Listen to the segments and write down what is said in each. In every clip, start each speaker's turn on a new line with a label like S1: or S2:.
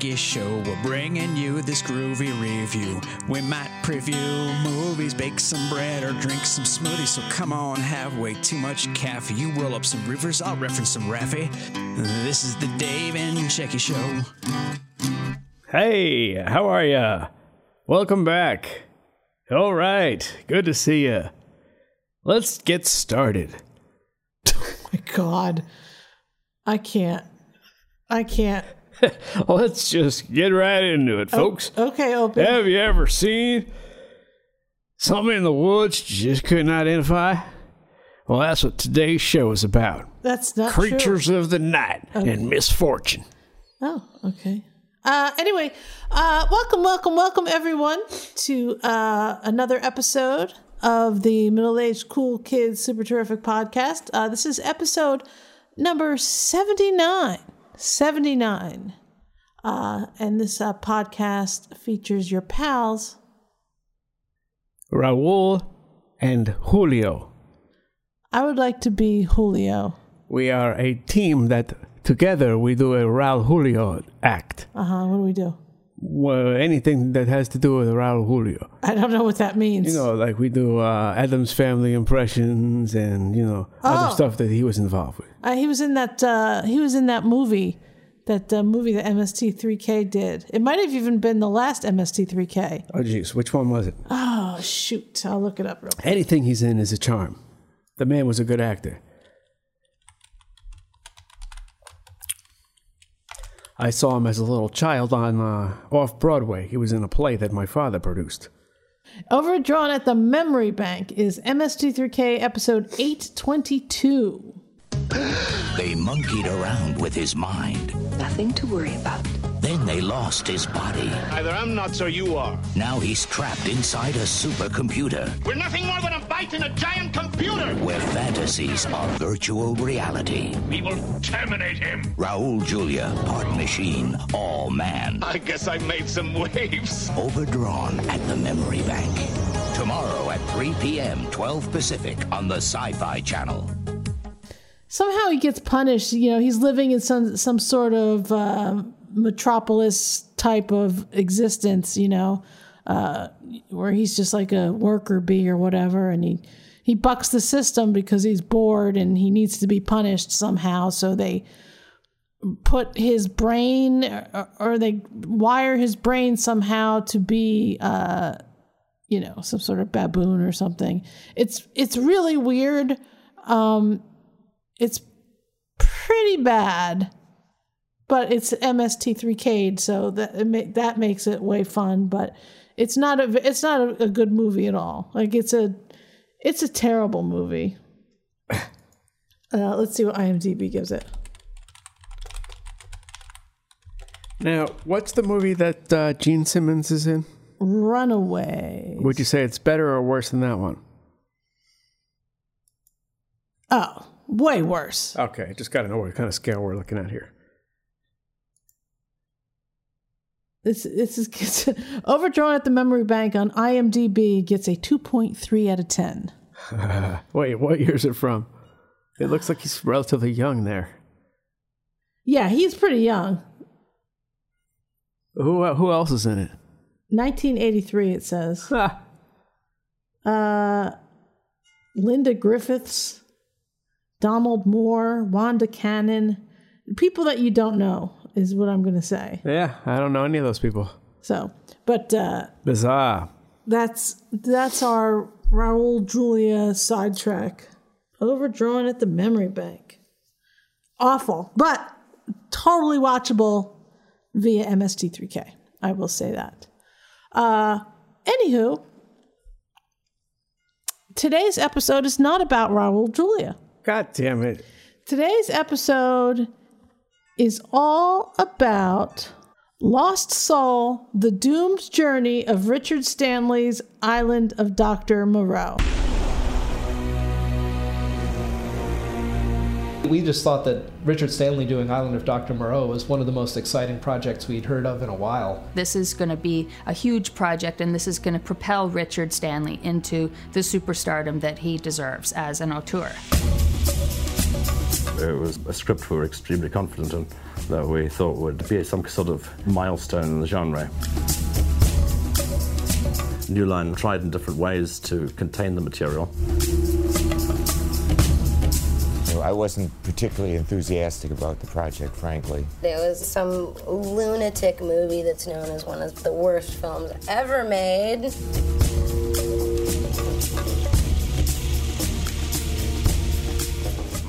S1: Dave and Shecky Show. We're bringing you this groovy review. We might preview movies, bake some bread, or drink some smoothies. So come on, have way too much caffeine. You roll up some rivers, I'll reference some Raffi. This is the Dave and Shecky Show.
S2: Hey, how are ya? Welcome back. All right, good to see ya. Let's get started.
S3: oh my god i can't i can't
S2: Let's just get right into it, folks.
S3: okay open
S2: Have you ever seen something in the woods you just couldn't identify? Well, that's what today's show is about.
S3: that's not
S2: Creatures of the night and misfortune.
S3: oh okay uh anyway uh welcome welcome welcome everyone to uh another episode of the middle-aged cool kids super terrific podcast uh this is episode number 79 79 uh and this uh podcast features your pals
S2: Raul and Julio.
S3: i would like to be julio
S2: We are a team that together we do a Raul Julio act.
S3: uh-huh what do we do
S2: Well, anything that has to do with Raul Julio.
S3: i don't know what that means
S2: You know, like we do uh, Addams Family impressions and you know
S3: Oh.
S2: other stuff that he was involved with.
S3: Uh, he was in that. Uh, he was in that movie, that uh, movie that MST3K did. It might have even been the last MST3K.
S2: Oh, jeez, which one was it?
S3: Oh shoot! I'll look it up real quick.
S2: Anything he's in is a charm. The man was a good actor. I saw him as a little child on uh, off Broadway. He was in a play that my father produced.
S3: Overdrawn at the Memory Bank is MST3K episode 822.
S4: They monkeyed around with his mind.
S5: Nothing to worry about.
S4: Then they lost his body.
S6: Either I'm nuts or you are.
S4: Now he's trapped inside a supercomputer
S6: We're nothing more than a bite in a giant computer.
S4: where fantasies are virtual reality.
S6: We will terminate him.
S4: Raul Julia, part machine, all man.
S6: I guess I made some waves.
S4: Overdrawn at the memory bank. Tomorrow at 3 p.m., 12 Pacific on the Sci Fi Channel.
S3: Somehow he gets punished. You know, he's living in some some sort of uh, metropolis type of existence. You know, uh, where he's just like a worker bee or whatever, and he he bucks the system because he's bored and he needs to be punished somehow. So they put his brain or, they wire his brain somehow to be uh you know some sort of baboon or something it's it's really weird um it's pretty bad but it's mst3k so that it ma- that makes it way fun but it's not a it's not a, a good movie at all. Like it's a it's a terrible movie. Uh, let's see what imdb gives it.
S2: Now, what's the movie that uh, Gene Simmons is in?
S3: runaway.
S2: Would you say it's better or worse than that one?
S3: oh way worse
S2: Okay, just got to know what kind of scale we're looking at here.
S3: This this is overdrawn at the memory bank on IMDb gets a 2.3 out of 10.
S2: Wait, what year is it from? It looks like he's relatively young there.
S3: Yeah, he's pretty young.
S2: Who who else is in it?
S3: 1983 it says. Uh Linda Griffiths, Donald Moore, Wanda Cannon, people that you don't know is what I'm going to say.
S2: yeah, I don't know any of those people.
S3: So, but uh
S2: Bizarre.
S3: that's that's our Raul Julia sidetrack. Overdrawn at the memory bank. Awful, but totally watchable via MST3K. I will say that. Uh, anywho, today's episode is not about Raul Julia.
S2: God damn it.
S3: Today's episode is all about Lost Soul, the doomed journey of Richard Stanley's Island of Dr. Moreau.
S5: We just thought that Richard Stanley doing Island of Dr. Moreau was one of the most exciting projects we'd heard of in a while.
S7: This is going to be a huge project, and this is going to propel Richard Stanley into the superstardom that he deserves as an auteur.
S8: It was a script we were extremely confident in that we thought would be some sort of milestone in the genre. New Line tried in different ways to contain the material.
S9: I wasn't particularly enthusiastic about the project, frankly.
S10: It was some lunatic movie that's known as one of the worst films ever made.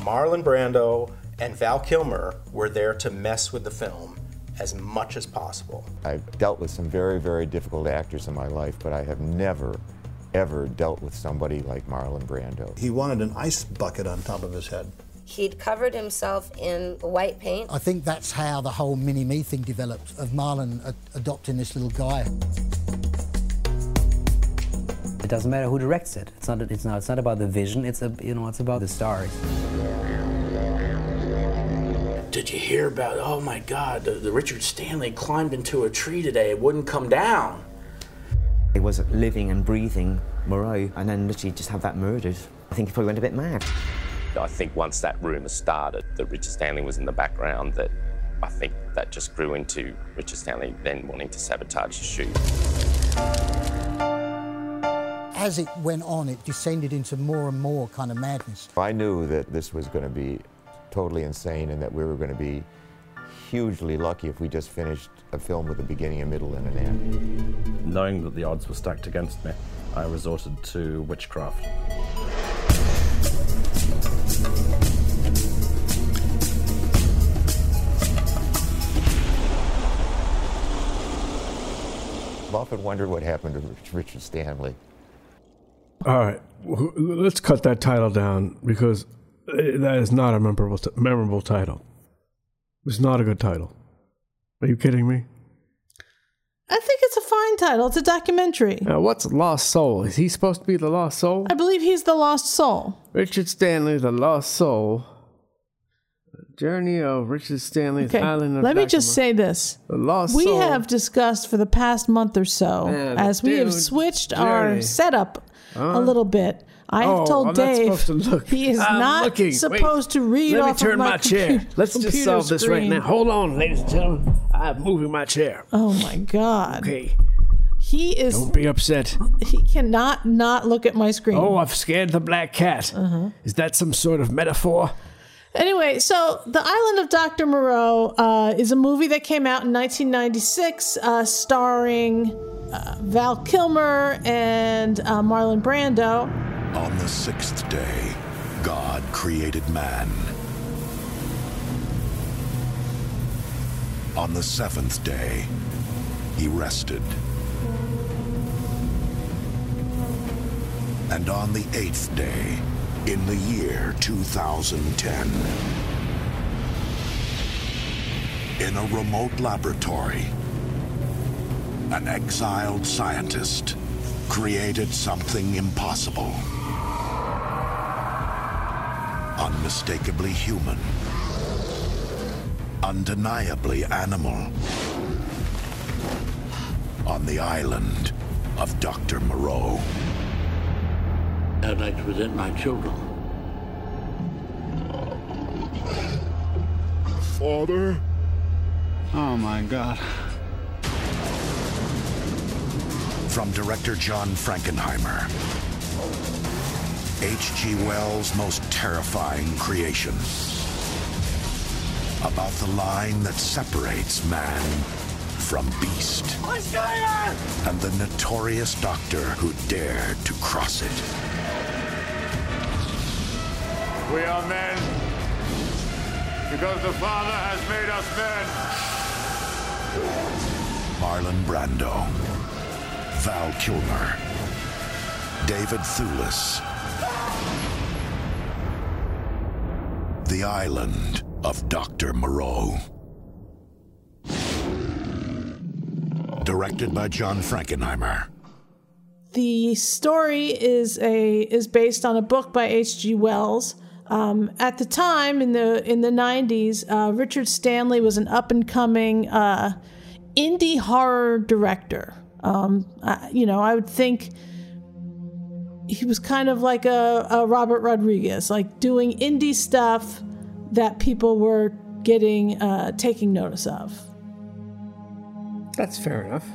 S11: Marlon Brando and Val Kilmer were there to mess with the film as much as possible.
S9: I've dealt with some very, very difficult actors in my life, but I have never, ever dealt with somebody like Marlon Brando.
S12: He wanted an ice bucket on top of his head.
S10: He'd covered himself in white paint.
S13: I think that's how the whole mini me thing developed of Marlon a- adopting this little guy.
S14: It doesn't matter who directs it. It's not. It's not. It's not about the vision. It's a. You know. It's about the stars.
S15: Did you hear about? Oh my God! The, the Richard Stanley climbed into a tree today. It wouldn't come down.
S16: He was living and breathing Moreau, and then literally just have that murdered. I think he probably went a bit mad.
S17: I think once that rumour started that Richard Stanley was in the background, that I think that just grew into Richard Stanley then wanting to sabotage the shoot.
S13: As it went on, it descended into more and more kind of madness.
S9: I knew that this was going to be totally insane and that we were going to be hugely lucky if we just finished a film with a beginning, a middle, and an end.
S8: Knowing that the odds were stacked against me, I resorted to witchcraft.
S9: I've often wondered what happened to Richard Stanley.
S2: All right, let's cut that title down because uh, that is not a memorable, memorable title. It's not a good title. Are you kidding me?
S3: I think it's a fine title. It's a documentary.
S2: Now, what's Lost Soul? Is he supposed to be the Lost Soul?
S3: I believe he's the lost soul.
S2: Richard Stanley, the Lost Soul. Journey of Richard Stanley's
S3: Okay,
S2: Island of
S3: let me just say this.
S2: The Lost
S3: we
S2: Soul.
S3: have discussed for the past month or so,
S2: Yeah, the
S3: as we have
S2: dude
S3: switched our
S2: journey.
S3: setup
S2: Huh?
S3: a little bit. I have
S2: Oh,
S3: told
S2: I'm not
S3: Dave
S2: supposed to look.
S3: he is
S2: I'm
S3: not
S2: looking.
S3: supposed
S2: Wait.
S3: to read
S2: Let me
S3: off
S2: turn
S3: of my,
S2: my chair.
S3: computer-
S2: Let's just
S3: computer
S2: solve this right now. Hold on, ladies and gentlemen. I'm moving my chair.
S3: Oh my God.
S2: Okay.
S3: He is.
S2: Don't be upset.
S3: He cannot not look at my screen.
S2: Oh, I've scared the black cat.
S3: Uh-huh.
S2: Is that some sort of metaphor?
S3: Anyway, so The Island of Dr. Moreau uh, is a movie that came out in 1996, uh, starring uh, Val Kilmer and uh, Marlon Brando.
S18: On the sixth day, God created man. On the seventh day, he rested. And on the eighth day, in the year 2010, in a remote laboratory, an exiled scientist created something impossible. Unmistakably human. Undeniably animal. On the island of Dr. Moreau.
S19: I'd like to present my children.
S18: Father?
S19: Oh my God.
S18: From director John Frankenheimer. H.G. Wells' most terrifying creation. About the line that separates man from beast.
S6: What's going on?
S18: And the notorious doctor who dared to cross it.
S6: We are men because the Father has made us men.
S18: Marlon Brando. Val Kilmer. David Thewlis. The Island of Dr. Moreau. Directed by John Frankenheimer.
S3: The story is a is based on a book by H.G. Wells. Um, at the time in the in the 90s, uh, Richard Stanley was an up and coming uh, indie horror director. Um, you know, I would think he was kind of like a, a Robert Rodriguez, like doing indie stuff that people were getting uh, taking notice of.
S2: That's fair enough.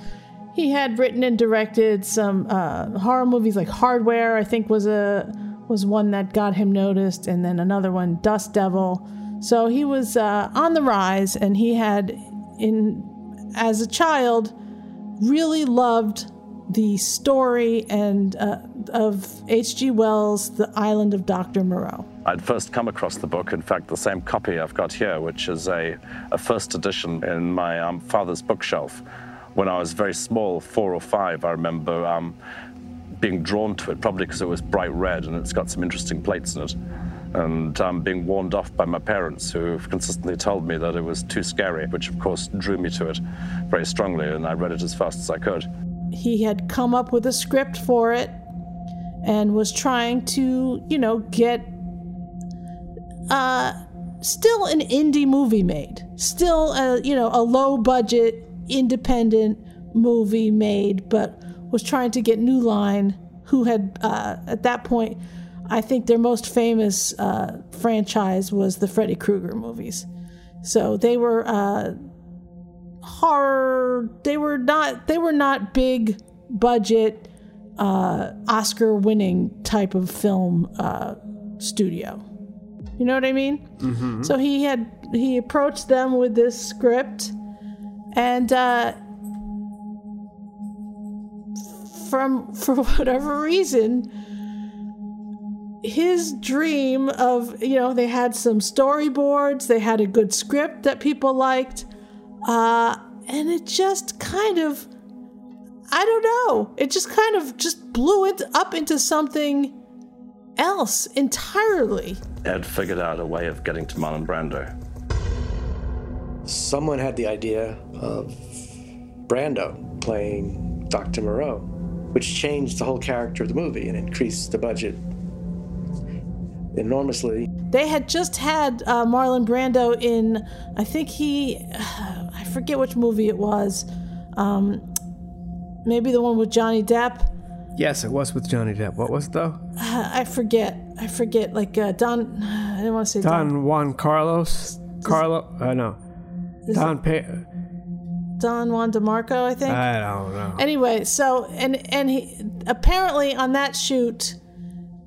S3: He had written and directed some uh, horror movies like Hardware, I think was a was one that got him noticed, and then another one, Dust Devil. So he was uh, on the rise, and he had, in as a child, really loved the story and uh, of H.G. Wells' The Island of Dr. Moreau.
S8: I'd first come across the book, in fact, the same copy I've got here, which is a, a first edition in my um, father's bookshelf. When I was very small, four or five, I remember um, being drawn to it, probably because it was bright red and it's got some interesting plates in it. And um, being warned off by my parents, who consistently told me that it was too scary, which of course drew me to it very strongly, and I read it as fast as I could.
S3: He had come up with a script for it and was trying to, you know, get uh, still an indie movie made, still a you know a low budget independent movie made, but was trying to get New Line, who had uh, at that point, I think their most famous uh, franchise was the Freddy Krueger movies. So they were uh, horror. They were not. They were not big budget, uh, Oscar-winning type of film uh, studio. You know what I mean?
S2: Mm-hmm.
S3: So he had he approached them with this script, and uh, from for whatever reason, his dream of you know they had some storyboards, they had a good script that people liked, uh, and it just kind of I don't know, it just kind of just blew it up into something else entirely.
S8: Ed figured out a way of getting to Marlon Brando.
S5: Someone had the idea of Brando playing Dr. Moreau, which changed the whole character of the movie and increased the budget enormously.
S3: They had just had uh, Marlon Brando in, I think he, I forget which movie it was. Um, maybe the one with Johnny Depp.
S2: Yes, it was with Johnny Depp. What was it though?
S3: I forget. I forget. Like uh, Don. I didn't want to say Don.
S2: Don Juan Carlos. Carlo. Uh, no.
S3: Is
S2: Don Pe-
S3: Don Juan DeMarco, I think.
S2: I don't know.
S3: Anyway, so and and he apparently on that shoot,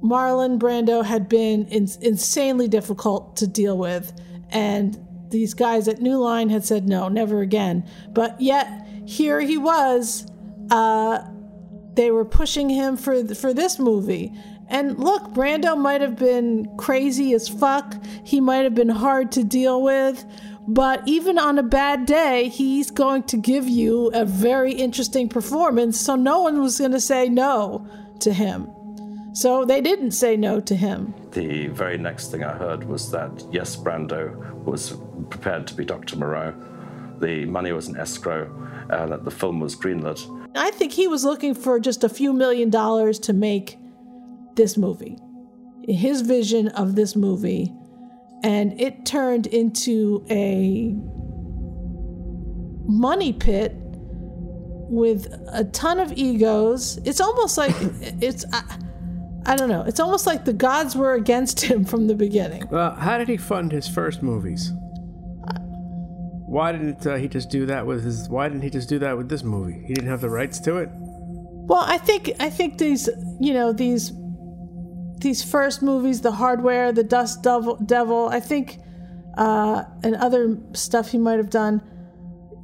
S3: Marlon Brando had been in, insanely difficult to deal with, and these guys at New Line had said no, never again. But yet here he was. Uh, they were pushing him for for this movie. And look, Brando might have been crazy as fuck. He might have been hard to deal with. But even on a bad day, he's going to give you a very interesting performance. So no one was going to say no to him. So they didn't say no to him.
S8: The very next thing I heard was that, yes, Brando was prepared to be Dr. Moreau. The money was in escrow, and that the film was greenlit.
S3: I think he was looking for just a few million dollars to make this movie, his vision of this movie, and it turned into a money pit with a ton of egos. It's almost like it's. I, I don't know. It's almost like the gods were against him from the beginning.
S2: Well, how did he fund his first movies? Why didn't uh, he just do that with his? Why didn't he just do that with this movie? He didn't have the rights to it.
S3: Well, I think I think these you know these these first movies, the Hardware, the Dust Devil, Devil I think, uh, and other stuff he might have done.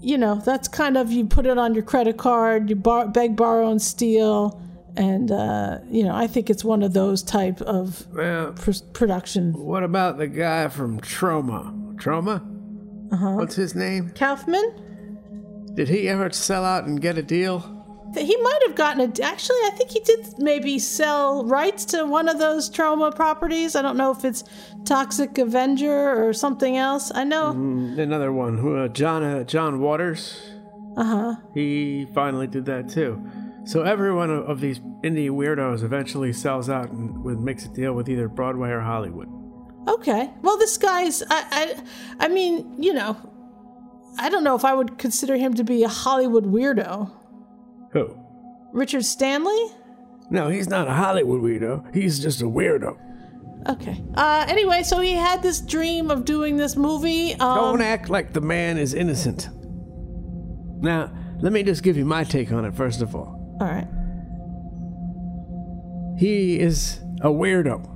S3: You know, that's kind of you put it on your credit card, you bar- beg, borrow, and steal, and uh, you know I think it's one of those type of
S2: Well,
S3: pr- production.
S2: What about the guy from Troma? Troma?
S3: Uh-huh.
S2: What's his name?
S3: Kaufman?
S2: Did he ever sell out and get a deal?
S3: He might have gotten a. Actually, I think he did maybe sell rights to one of those Troma properties. I don't know if it's Toxic Avenger or something else. I know.
S2: Mm, Another one, who, uh, John uh, John Waters.
S3: Uh huh.
S2: He finally did that too. So every one of, these indie weirdos eventually sells out and makes a deal with either Broadway or Hollywood.
S3: Okay. Well, this guy's. I, I. I mean, you know, I don't know if I would consider him to be a Hollywood weirdo.
S2: Who?
S3: Richard Stanley.
S2: No, he's not a Hollywood weirdo. He's just a weirdo.
S3: Okay. Uh, anyway, so he had this dream of doing this movie. Um,
S2: Don't act like the man is innocent. Now, let me just give you my take on it first of all.
S3: All right.
S2: He is a weirdo.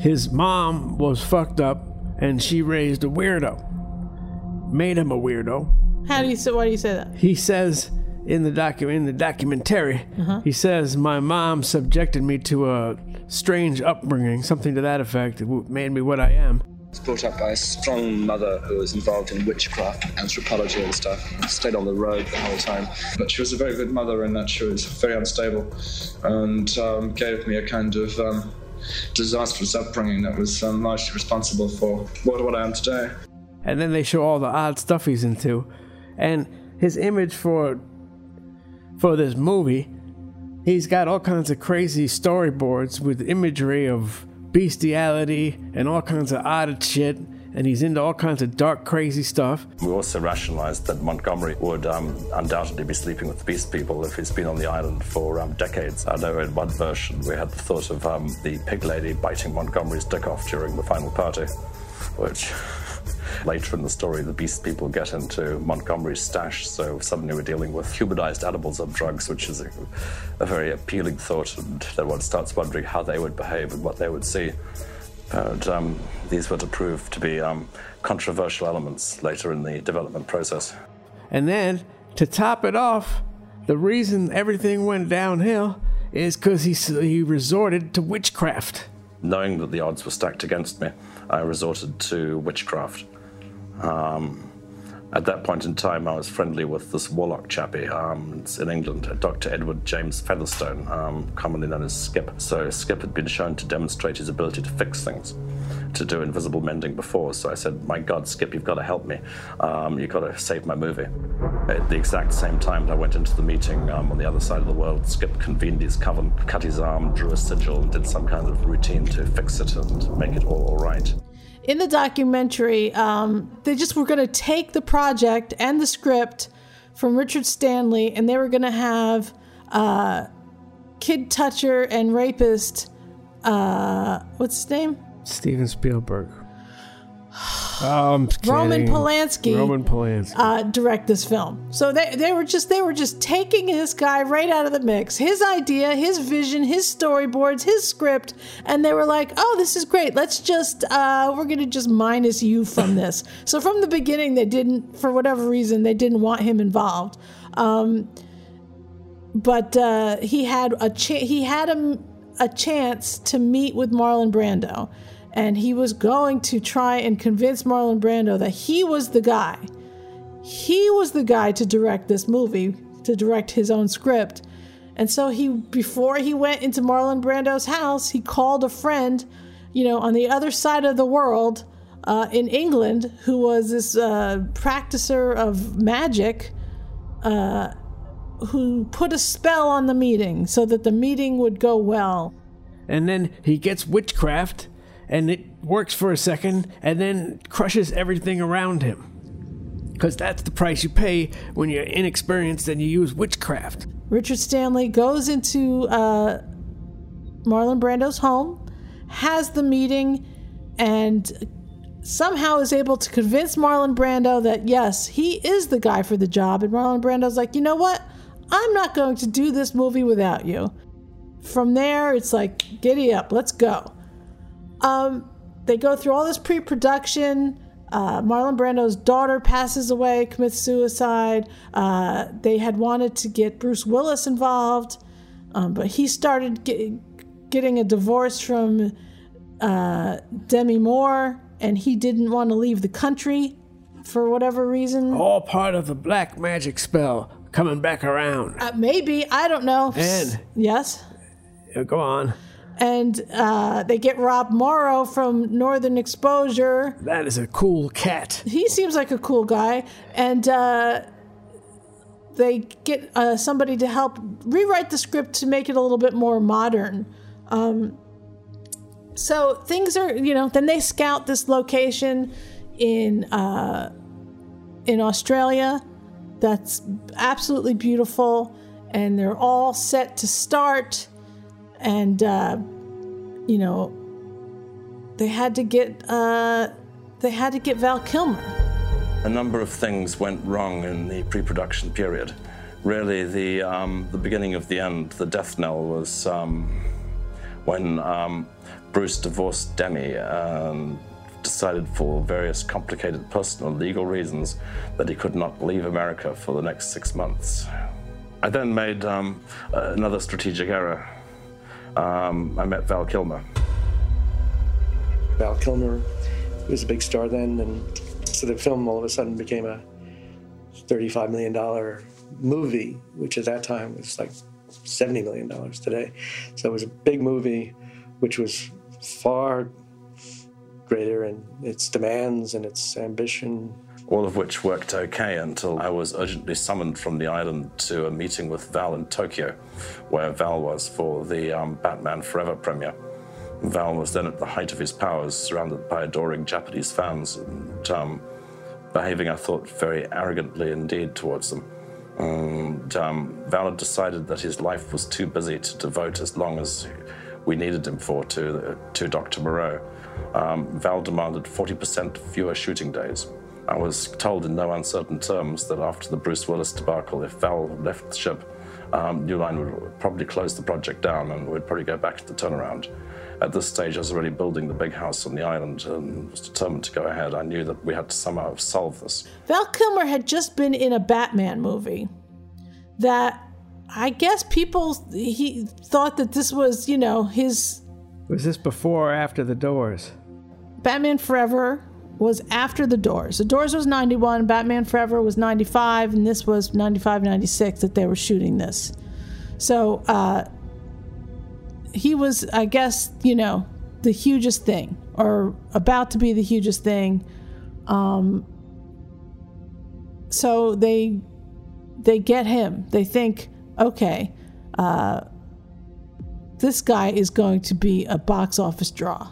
S2: His mom was fucked up and she raised a weirdo. Made him a weirdo.
S3: How do you say? Why do you say that?
S2: He says in the docu- in the documentary,
S3: Uh-huh.
S2: he says my mom subjected me to a strange upbringing, something to that effect. It made me what I am.
S20: Brought up by a strong mother who was involved in witchcraft, and anthropology, and stuff. Stayed on the road the whole time. But she was a very good mother in that she was very unstable and um, gave me a kind of um, disastrous upbringing that was um, largely responsible for what, what I am today.
S2: and then they show all the odd stuff he's into and his image for for this movie he's got all kinds of crazy storyboards with imagery of bestiality and all kinds of odd shit and he's into all kinds of dark crazy stuff
S8: We also rationalized that Montgomery would um, undoubtedly be sleeping with the Beast People if he's been on the island for um, decades. I know in one version we had the thought of um, the pig lady biting Montgomery's dick off during the final party, which later in the story the Beast People get into Montgomery's stash, so suddenly we're dealing with humanized animals on drugs, which is a, a very appealing thought, and then one starts wondering how they would behave and what they would see. And um, these were to prove to be um, controversial elements later in the development process.
S2: and then to top it off the reason everything went downhill is because he, he resorted to witchcraft
S8: Knowing that the odds were stacked against me, I resorted to witchcraft. Um, at that point in time, I was friendly with this warlock chappie um, in England, Dr. Edward James Featherstone, um, commonly known as Skip. So Skip had been shown to demonstrate his ability to fix things, to do invisible mending before. So I said, "My God, Skip, you've got to help me. Um, you've got to save my movie." At the exact same time that I went into the meeting um, on the other side of the world, Skip convened his coven, cut his arm, drew a sigil, and did some kind of routine to fix it and make it all all right.
S3: In the documentary, um, they just were going to take the project and the script from Richard Stanley, and they were going to have uh, kid toucher and rapist. Uh, what's his name?
S2: Steven Spielberg. I'm
S3: Roman. Polanski.
S2: Roman Polanski.
S3: uh, direct this film. So they, they were just they were just taking this guy right out of the mix. His idea, his vision, his storyboards, his script, and they were like, "Oh, this is great. Let's just uh, we're gonna just minus you from this." so from the beginning, they didn't, for whatever reason, they didn't want him involved. Um, but uh, he had a cha- he had a, a chance to meet with Marlon Brando, and he was going to try and convince Marlon Brando that he was the guy. He was the guy to direct this movie, to direct his own script. And so he before he went into Marlon Brando's house, he called a friend, you know, on the other side of the world uh, in England, who was this uh, practicer of magic. Uh, who put a spell on the meeting so that the meeting would go well.
S2: and then he gets witchcraft and it works for a second and then crushes everything around him because that's the price you pay when you're inexperienced and you use witchcraft
S3: Richard Stanley goes into uh, Marlon Brando's home, has the meeting, and somehow is able to convince Marlon Brando that yes, he is the guy for the job. And Marlon Brando's like, you know what? I'm not going to do this movie without you. From there, it's like, giddy up, let's go. Um, they go through all this pre production. Uh, Marlon Brando's daughter passes away, commits suicide. Uh, they had wanted to get Bruce Willis involved, um, but he started get, getting a divorce from uh, Demi Moore, and he didn't want to leave the country for whatever reason.
S2: all part of the black magic spell coming back around.
S3: Uh, maybe I don't know.
S2: And-
S3: yes,
S2: go on.
S3: And uh, they get Rob Morrow from Northern Exposure.
S2: That is a cool cat.
S3: He seems like a cool guy, and uh, they get uh, somebody to help rewrite the script to make it a little bit more modern. Um, so things are, you know, then they scout this location in uh, in Australia. That's absolutely beautiful, and they're all set to start. And uh, you know, they had to get uh, they had to get Val Kilmer.
S8: A number of things went wrong in the pre-production period. Really, the um, the beginning of the end, the death knell was um, when um, Bruce divorced Demi and decided for various complicated personal legal reasons that he could not leave America for the next six months. I then made um, another strategic error. Um, I met Val Kilmer.
S5: Val Kilmer was a big star then, and so the film all of a sudden became a $35 million movie, which at that time was like $70 million today. So it was a big movie, which was far greater in its demands and its ambition.
S8: All of which worked okay until I was urgently summoned from the island to a meeting with Val in Tokyo, where Val was for the um, Batman Forever premiere. Val was then at the height of his powers, surrounded by adoring Japanese fans and um, behaving, I thought, very arrogantly indeed towards them. And um, Val had decided that his life was too busy to devote as long as we needed him for to, to Dr. Moreau. Um, Val demanded 40% fewer shooting days. I was told in no uncertain terms that after the Bruce Willis debacle, if Val left the ship, um, New Line would probably close the project down and we'd probably go back to the turnaround. At this stage, I was already building the big house on the island and was determined to go ahead. I knew that we had to somehow solve this.
S3: Val Kilmer had just been in a Batman movie that I guess people he thought that this was, you know, his
S2: Was this before or after the doors?
S3: Batman Forever was after the Doors. The Doors was 91, Batman Forever was 95, and this was 95, 96 that they were shooting this. So, uh, he was, I guess, you know, the hugest thing, or about to be the hugest thing. Um, so they they get him. They think, okay, uh, this guy is going to be a box office draw.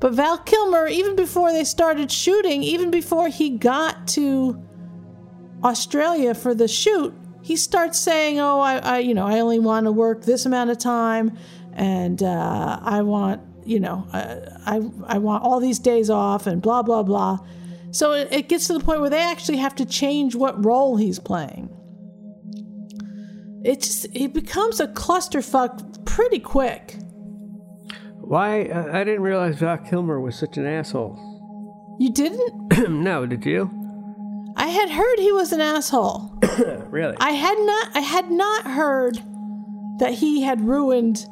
S3: But Val Kilmer, even before they started shooting, even before he got to Australia for the shoot, he starts saying, "Oh, I, I you know, I only want to work this amount of time, and uh, I want, you know, I, I, I want all these days off, and blah blah blah." So it, it gets to the point where they actually have to change what role he's playing. It just it becomes a clusterfuck pretty quick.
S2: Why? Uh, I didn't realize Val Kilmer was such an asshole.
S3: You didn't?
S2: no, did you?
S3: I had heard he was an asshole.
S2: really?
S3: I had not I had not heard that he had ruined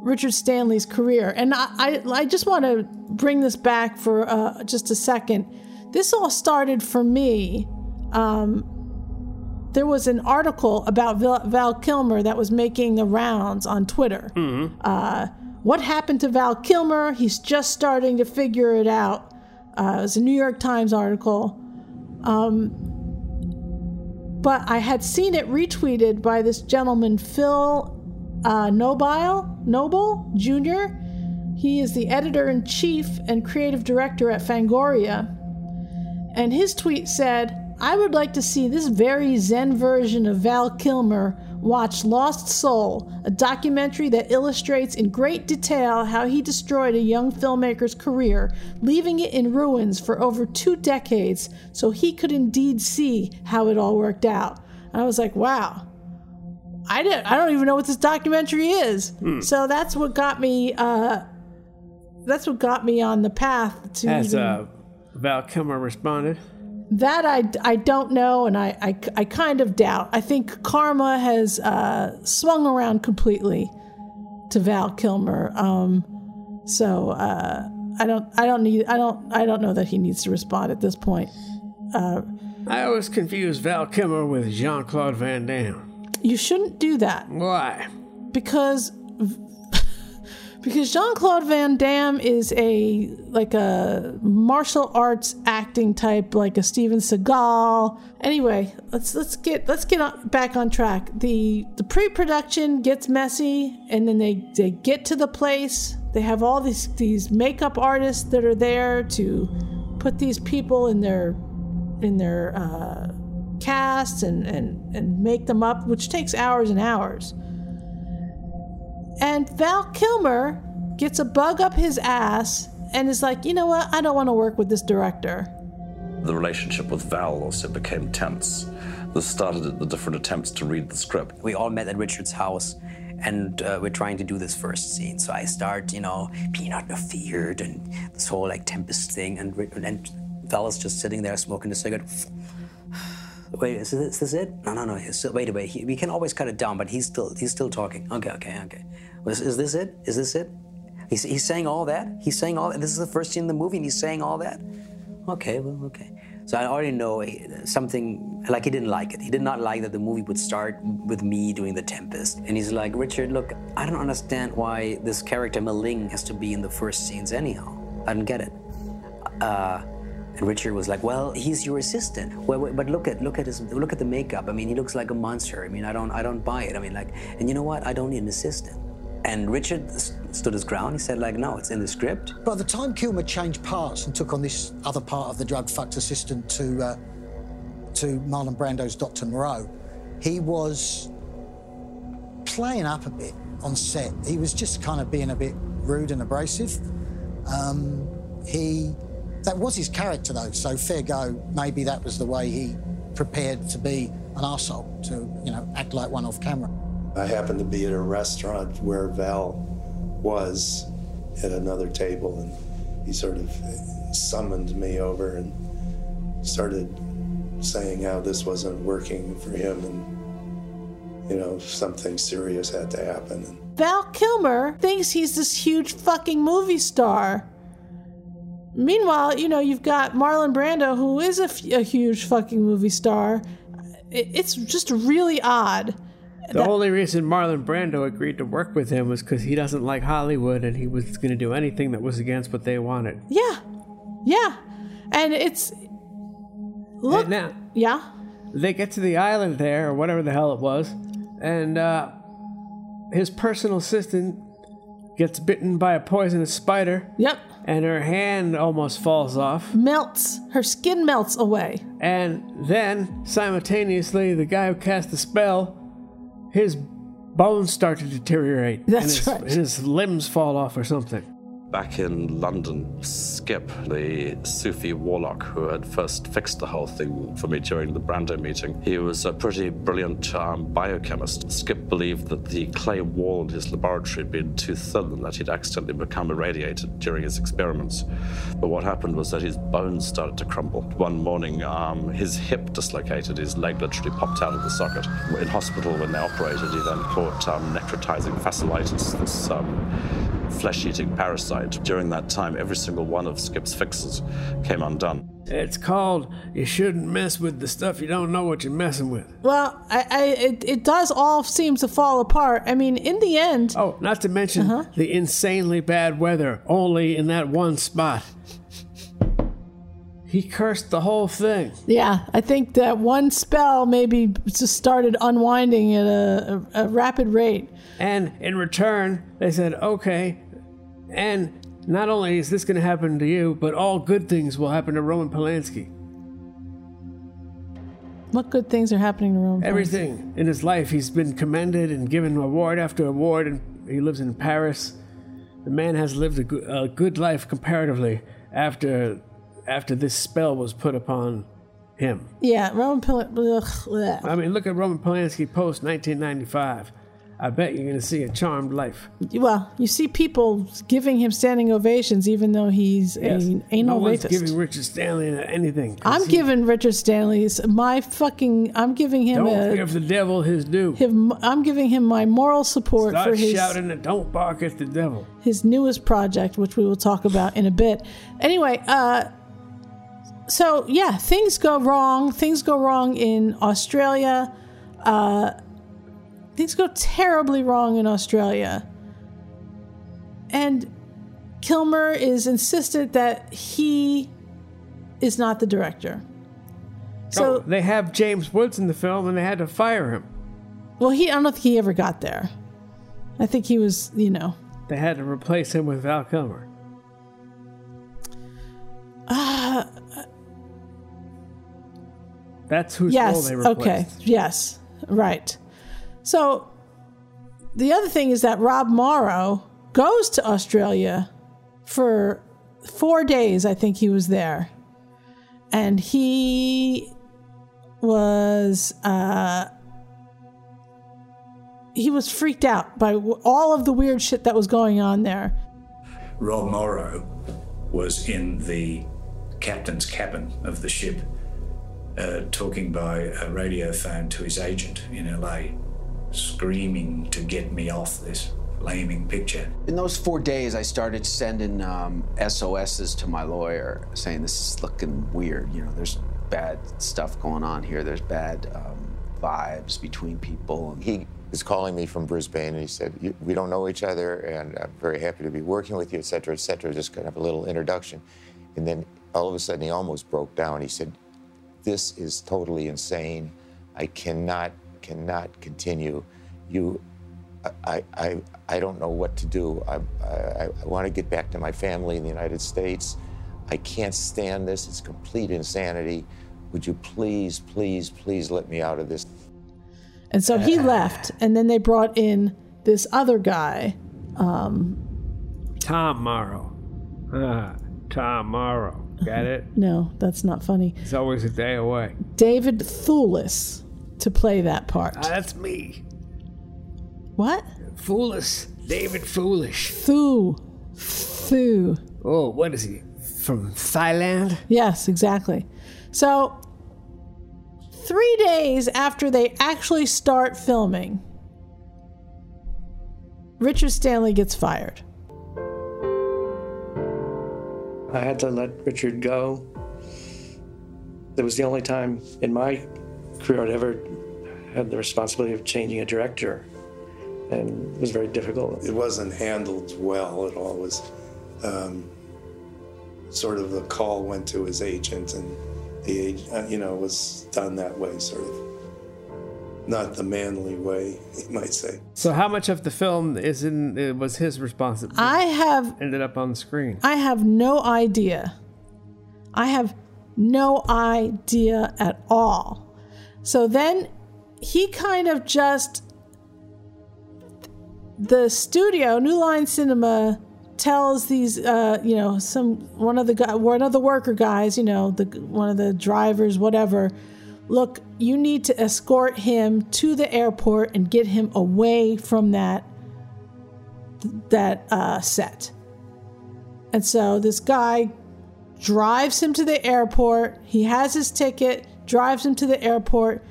S3: Richard Stanley's career. And I I, I just want to bring this back for uh, just a second. This all started for me. Um, there was an article about Val, Val Kilmer that was making the rounds on Twitter. Uh, what happened to Val Kilmer? He's just starting to figure it out. Uh, it was a New York Times article. Um, but I had seen it retweeted by this gentleman, Phil uh, Nobile, Noble Jr. He is the editor in chief and creative director at Fangoria. And his tweet said, I would like to see this very zen version of Val Kilmer watch Lost Soul, a documentary that illustrates in great detail how he destroyed a young filmmaker's career, leaving it in ruins for over two decades so he could indeed see how it all worked out. And I was like, wow. I didn't I don't even know what this documentary is. So that's what got me uh that's what got me on the path to
S2: Has
S3: even-
S2: uh, Val Kilmer responded?
S3: That I, I don't know, and I, I, I kind of doubt. I think karma has uh, swung around completely to Val Kilmer. Um, so uh, I don't I don't need I don't I don't know that he needs to respond at this point. Uh,
S2: I always confuse Val Kilmer with Jean Claude Van Damme.
S3: You shouldn't do that.
S2: Why?
S3: Because because Jean-Claude Van Damme is a like a martial arts acting type like a Steven Seagal. Anyway, let's let's get let's get on, back on track. The the pre-production gets messy and then they they get to the place. They have all these these makeup artists that are there to put these people in their in their uh, casts and, and and make them up, which takes hours and hours. And Val Kilmer gets a bug up his ass and is like, you know what? I don't want to work with this director.
S8: The relationship with Val also became tense. This started at the different attempts to read the script.
S14: We all met at Richard's house and uh, we're trying to do this first scene. So I start, you know, being not feared and this whole like Tempest thing. And, and Val is just sitting there smoking a cigarette. Wait, is this, is this it? No, no, no. Still, wait, wait. He, we can always cut it down, but he's still he's still talking. Okay, okay, okay. Is, is this it? Is this it? He's, he's saying all that. He's saying all. This is the first scene in the movie, and he's saying all that. Okay, well, okay. So I already know something. Like he didn't like it. He did not like that the movie would start with me doing the Tempest. And he's like, Richard, look, I don't understand why this character M'Ling has to be in the first scenes anyhow. I don't get it. Uh, and Richard was like, "Well, he's your assistant. Well, but look at look at his look at the makeup. I mean, he looks like a monster. I mean, I don't I don't buy it. I mean, like, and you know what? I don't need an assistant." And Richard st- stood his ground. He said, "Like, no, it's in the script."
S13: By the time Kilmer changed parts and took on this other part of the drug fucked assistant to uh, to Marlon Brando's Dr. Moreau, he was playing up a bit on set. He was just kind of being a bit rude and abrasive. Um, he that was his character, though, so fair go. Maybe that was the way he prepared to be an arsehole, to, you know, act like one off camera.
S21: I happened to be at a restaurant where Val was at another table, and he sort of summoned me over and started saying how this wasn't working for him and, you know, something serious had to happen.
S3: Val Kilmer thinks he's this huge fucking movie star. Meanwhile, you know, you've got Marlon Brando, who is a, f- a huge fucking movie star. It, it's just really odd.
S2: The that- only reason Marlon Brando agreed to work with him was because he doesn't like Hollywood and he was going to do anything that was against what they wanted.
S3: Yeah. Yeah. And it's. Look.
S2: And now,
S3: yeah.
S2: They get to the island there, or whatever the hell it was, and uh, his personal assistant gets bitten by a poisonous spider.
S3: Yep.
S2: And her hand almost falls off.
S3: Melts. Her skin melts away.
S2: And then, simultaneously, the guy who cast the spell, his bones start to deteriorate.
S3: That's
S2: and his,
S3: right.
S2: And his limbs fall off or something.
S8: Back in London, Skip, the Sufi warlock who had first fixed the whole thing for me during the Brando meeting, he was a pretty brilliant um, biochemist. Skip believed that the clay wall in his laboratory had been too thin and that he'd accidentally become irradiated during his experiments. But what happened was that his bones started to crumble. One morning, um, his hip dislocated, his leg literally popped out of the socket. In hospital, when they operated, he then caught um, necrotizing fasciitis, this um, flesh eating parasite. During that time, every single one of Skip's fixes came undone.
S2: It's called You Shouldn't Mess with the Stuff You Don't Know What You're Messing With.
S3: Well, I, I it, it does all seem to fall apart. I mean, in the end.
S2: Oh, not to mention uh-huh. the insanely bad weather only in that one spot. He cursed the whole thing.
S3: Yeah, I think that one spell maybe just started unwinding at a, a, a rapid rate.
S2: And in return, they said, okay, and not only is this going to happen to you, but all good things will happen to Roman Polanski.
S3: What good things are happening to Roman?
S2: Everything in his life, he's been commended and given award after award, and he lives in Paris. The man has lived a good, a good life comparatively after after this spell was put upon him.
S3: Yeah, Roman Polanski.
S2: I mean, look at Roman Polanski post 1995. I bet you're going to see a charmed life.
S3: Well, you see people giving him standing ovations, even though he's
S2: Yes.
S3: an anal
S2: no one's
S3: rapist.
S2: giving Richard Stanley anything.
S3: I'm
S2: he-
S3: giving Richard Stanley's my fucking. I'm giving him
S2: Don't
S3: a.
S2: give the devil his due.
S3: Him, I'm giving him my moral support
S2: Start
S3: for his
S2: shouting and don't bark at the devil.
S3: his newest project, which we will talk about in a bit. Anyway, uh, so yeah, things go wrong. Things go wrong in Australia. Uh, things go terribly wrong in Australia. And Kilmer is insistent that he is not the director. So
S2: oh, they have James Woods in the film, and they had to fire him.
S3: Well, he I don't think he ever got there. I think he was, you know.
S2: They had to replace him with Val Kilmer.
S3: Uh,
S2: That's whose
S3: yes.
S2: role they replaced.
S3: Yes, okay. Yes. Right. So the other thing is that Rob Morrow goes to Australia for four days. I think he was there, and he was uh, he was freaked out by all of the weird shit that was going on there.
S22: Rob Morrow was in the captain's cabin of the ship, uh, talking by a radio phone to his agent in LA, screaming to get me off this flaming picture.
S23: In those four days, I started sending um, SOSs to my lawyer saying, This is looking weird. You know, there's bad stuff going on here, there's bad um, vibes between people.
S9: He was calling me from Brisbane and he said, We don't know each other and I'm very happy to be working with you, et cetera, et cetera. Just kind of a little introduction. And then all of a sudden he almost broke down. He said, This is totally insane. I cannot, cannot continue. You, I, I, I don't know what to do. I, I, I want to get back to my family in the United States. I can't stand this. It's complete insanity. Would you please, please, please let me out of this?
S3: And so he left, and then they brought in this other guy. Um,
S2: Tom Morrow. Ah, Tom Morrow. Got it?
S3: no, that's not funny.
S2: It's always a day away.
S3: David Thewlis to play that part.
S2: Ah, that's me.
S3: What?
S2: Foolish. David Foolish.
S3: Thu. Thu.
S2: Oh, what is he? From Thailand?
S3: Yes, exactly. So, three days after they actually start filming, Richard Stanley gets fired.
S5: I had to let Richard go. It was the only time in my career I'd ever had the responsibility of changing a director, and it was very difficult.
S21: It wasn't handled well at all. It was um, sort of the call went to his agent, and the agent, uh, you know, was done that way, sort of. Not the manly way, you might say.
S2: So, how much of the film is in it was his responsibility?
S3: I have
S2: ended up on the screen.
S3: I have no idea. I have no idea at all. So then he kind of just the studio, New Line Cinema, tells these, uh, you know, some one of the guy, one of the worker guys, you know, the one of the drivers, whatever. Look, you need to escort him to the airport and get him away from that that uh, set. And so this guy drives him to the airport. He has his ticket, drives him to the airport.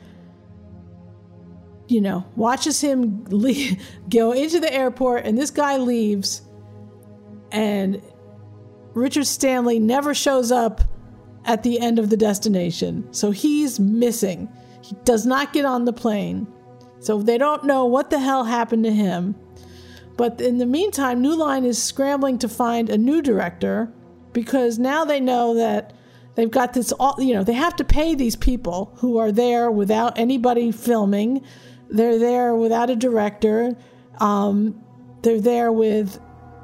S3: You know, watches him leave, go into the airport, and this guy leaves. And Richard Stanley never shows up at the end of the destination. So he's missing. He does not get on the plane. So they don't know what the hell happened to him. But in the meantime, New Line is scrambling to find a new director because now they know that they've got this all, you know, they have to pay these people who are there without anybody filming. They're there without a director. Um, they're there with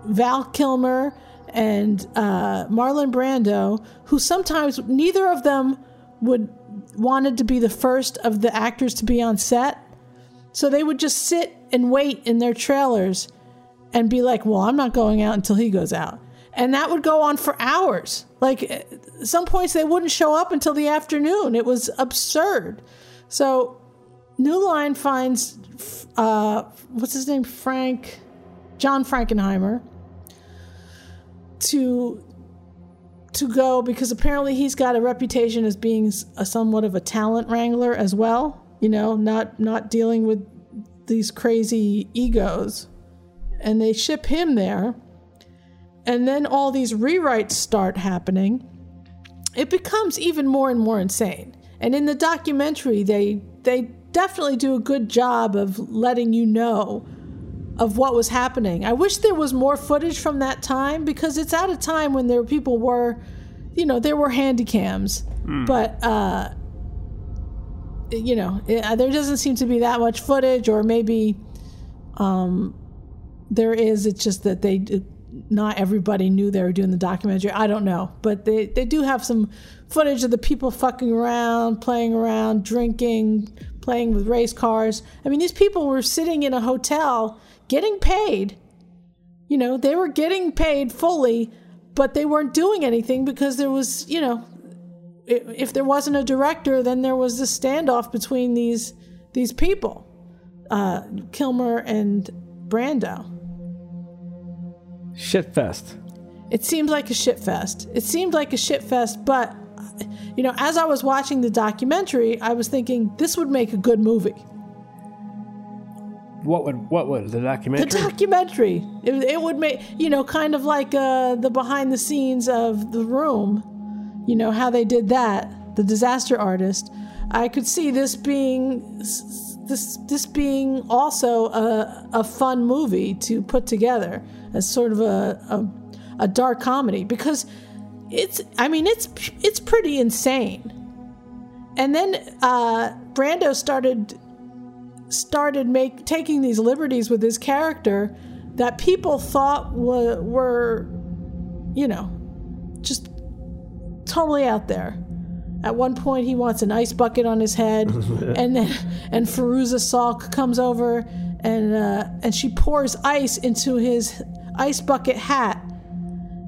S3: Val Kilmer and uh, Marlon Brando, who sometimes neither of them would wanted to be the first of the actors to be on set. So they would just sit and wait in their trailers and be like, "Well, I'm not going out until he goes out." And that would go on for hours. Like some points they wouldn't show up until the afternoon. It was absurd. So New Line finds uh, what's his name, Frank, John Frankenheimer, to to go because apparently he's got a reputation as being a somewhat of a talent wrangler as well. You know, not not dealing with these crazy egos, and they ship him there, and then all these rewrites start happening, it becomes even more and more insane. And in the documentary, they they definitely do a good job of letting you know of what was happening. I wish there was more footage from that time because it's at a time when there people were, you know, there were handy cams, but uh, you know, it, uh, there doesn't seem to be that much footage, or maybe um, there is. It's just that they not everybody knew they were doing the documentary. I don't know, but they they do have some footage of the people fucking around, playing around, drinking, playing with race cars. I mean, these people were sitting in a hotel getting paid. You know, they were getting paid fully, but they weren't doing anything because there was, you know, if there wasn't a director, then there was this standoff between these these people, uh, Kilmer and Brando.
S2: Shitfest.
S3: It seemed like a shit fest. It seemed like a shit fest, but you know, as I was watching the documentary, I was thinking this would make a good movie.
S2: What would what would the documentary?
S3: The documentary. It, it would make you know, kind of like uh, the behind the scenes of the room. You know how they did that. The disaster artist. I could see this being this this being also a, a fun movie to put together as sort of a, a a dark comedy because it's I mean it's it's pretty insane. And then uh, Brando started started make taking these liberties with his character that people thought were, were you know just totally out there. At one point, he wants an ice bucket on his head, and then and Fairuza Salk comes over and uh, and she pours ice into his ice bucket hat.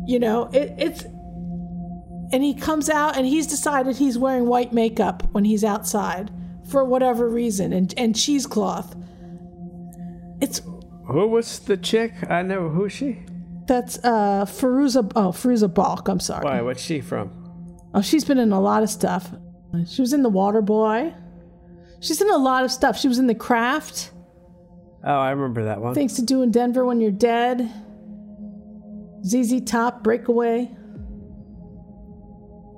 S3: You know, it, it's and he comes out and he's decided he's wearing white makeup when he's outside for whatever reason and and cheesecloth. It's
S2: Who was the chick? I know who's she.
S3: that's uh Fairuza oh Fairuza Balk. I'm sorry.
S2: Why? What's she from?
S3: Oh, she's been in a lot of stuff. She was in The Water Boy. She's in a lot of stuff. She was in The Craft.
S2: Oh, I remember that one.
S3: Things to Do in Denver When You're Dead. ZZ Top, Breakaway.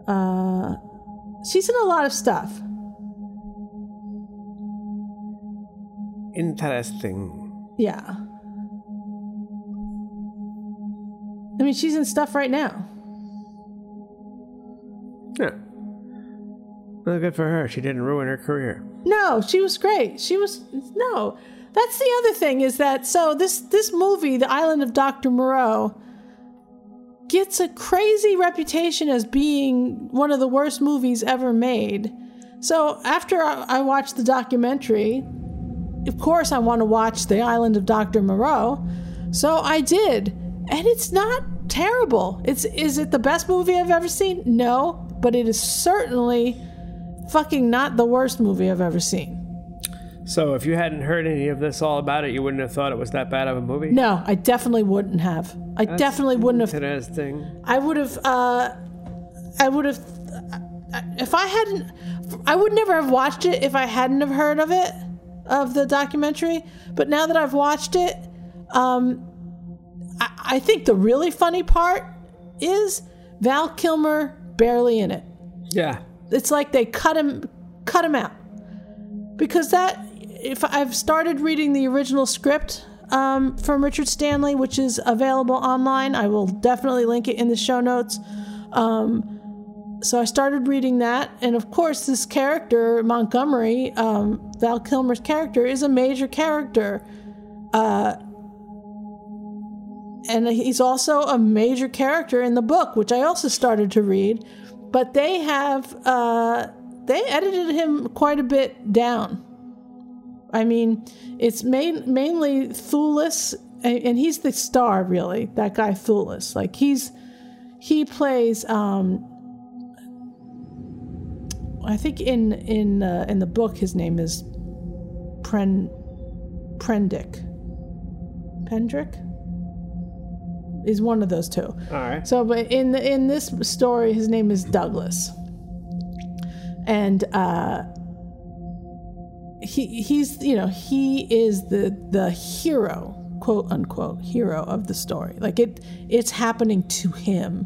S3: Uh, she's in a lot of stuff.
S2: Interesting.
S3: Yeah. I mean, she's in stuff right now.
S2: Yeah. Well, good for her. She didn't ruin her career.
S3: No, she was great. She was no. That's the other thing is that so this this movie, The Island of Dr. Moreau, gets a crazy reputation as being one of the worst movies ever made. So after I, watched the documentary, of course I want to watch The Island of Dr. Moreau. So I did, and it's not terrible. It's is it the best movie I've ever seen? No, but it is certainly fucking not the worst movie I've ever seen.
S2: So, if you hadn't heard any of this all about it, you wouldn't have thought it was that bad of a movie.
S3: No, I definitely wouldn't have. I
S2: That's
S3: definitely wouldn't have.
S2: Interesting.
S3: I would have. Uh, I would have. If I hadn't, I would never have watched it if I hadn't have heard of it, of the documentary. But now that I've watched it, um, I, I think the really funny part is Val Kilmer barely in it.
S2: Yeah.
S3: It's like they cut him, cut him out, because that. If I've started reading the original script um, from Richard Stanley, which is available online, I will definitely link it in the show notes. Um, so I started reading that, and of course, this character Montgomery, um, Val Kilmer's character, is a major character. Uh, and he's also a major character in the book, which I also started to read. But they have uh, they edited him quite a bit down. I mean, it's main, mainly Thewlis, and, he's the star, really. That guy Thewlis, like he's he plays. Um, I think in in uh, in the book his name is Pren Prendick. Pendrick is one of those two.
S2: All right.
S3: So, but in the, in this story, his name is Douglas, and uh, he he's you know he is the the hero, quote unquote hero of the story. Like it it's happening to him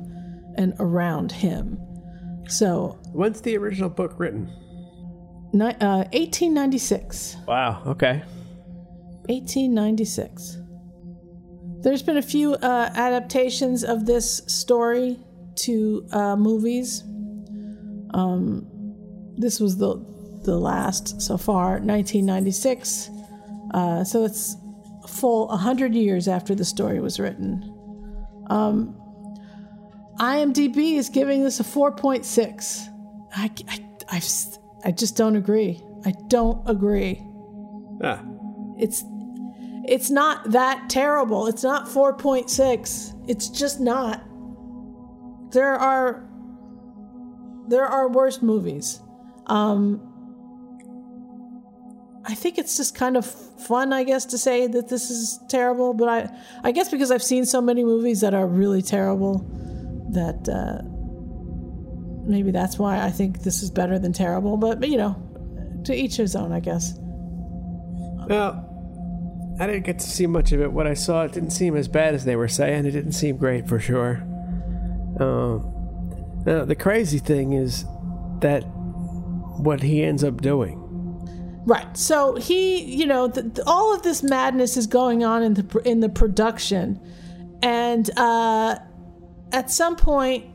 S3: and around him, So,
S2: when's the original book written?
S3: ni- uh, 1896.
S2: Wow. Okay.
S3: 1896. There's been a few uh, adaptations of this story to uh, movies. Um, this was the the last so far, 1996. Uh, so it's a full 100 years after the story was written. Um, IMDb is giving this a 4.6. I, I, I've, I just don't agree. I don't agree.
S2: Ah.
S3: It's it's not that terrible. It's not 4.6. It's just not. There are there are worse movies. Um I think it's just kind of fun, I guess, to say that this is terrible, but I I guess because I've seen so many movies that are really terrible that uh maybe that's why I think this is better than terrible, but, you know, to each his own, I guess.
S2: Well, I didn't get to see much of it. What I saw, it didn't seem as bad as they were saying. It didn't seem great for sure. Um, now, the crazy thing is that what he ends up doing.
S3: Right. So he, you know, the, the- all of this madness is going on in the in the production, and uh, at some point,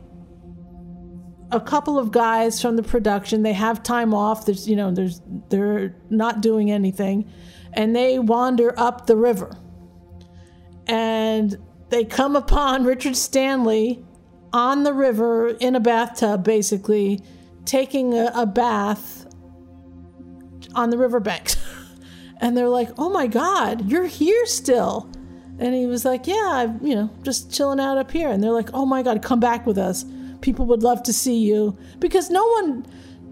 S3: a couple of guys from the production they have time off. There's, you know, there's they're not doing anything, and they wander up the river, and they come upon Richard Stanley on the river in a bathtub, basically taking a, a bath on the riverbank. and they're like, "Oh my God, you're here still." And he was like, "Yeah, I'm, you know, just chilling out up here." And they're like, "Oh my God, come back with us. People would love to see you." Because no one,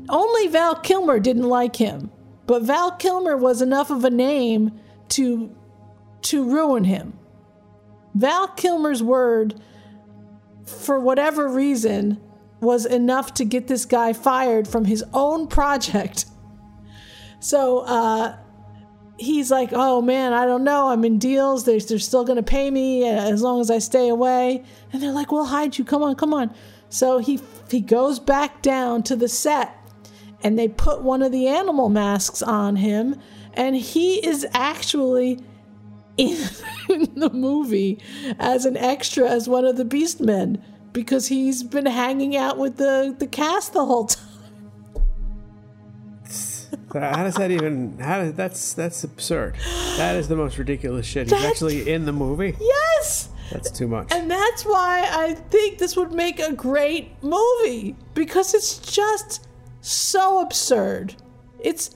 S3: only Val Kilmer didn't like him, but Val Kilmer was enough of a name to to ruin him. Val Kilmer's word, for whatever reason, was enough to get this guy fired from his own project. So uh, he's like, "Oh man, I don't know. I'm in deals. They're, they're still going to pay me uh, as long as I stay away." And they're like, "We'll hide you. Come on, come on." So he he goes back down to the set, and they put one of the animal masks on him, and he is actually in, the movie as an extra as one of the Beastmen because he's been hanging out with the the cast the whole time.
S2: How does that even? How does that's that's absurd. That is the most ridiculous shit. He's
S3: That's-
S2: actually in the movie.
S3: Yes.
S2: That's too much.
S3: And that's why I think this would make a great movie because it's just so absurd. It's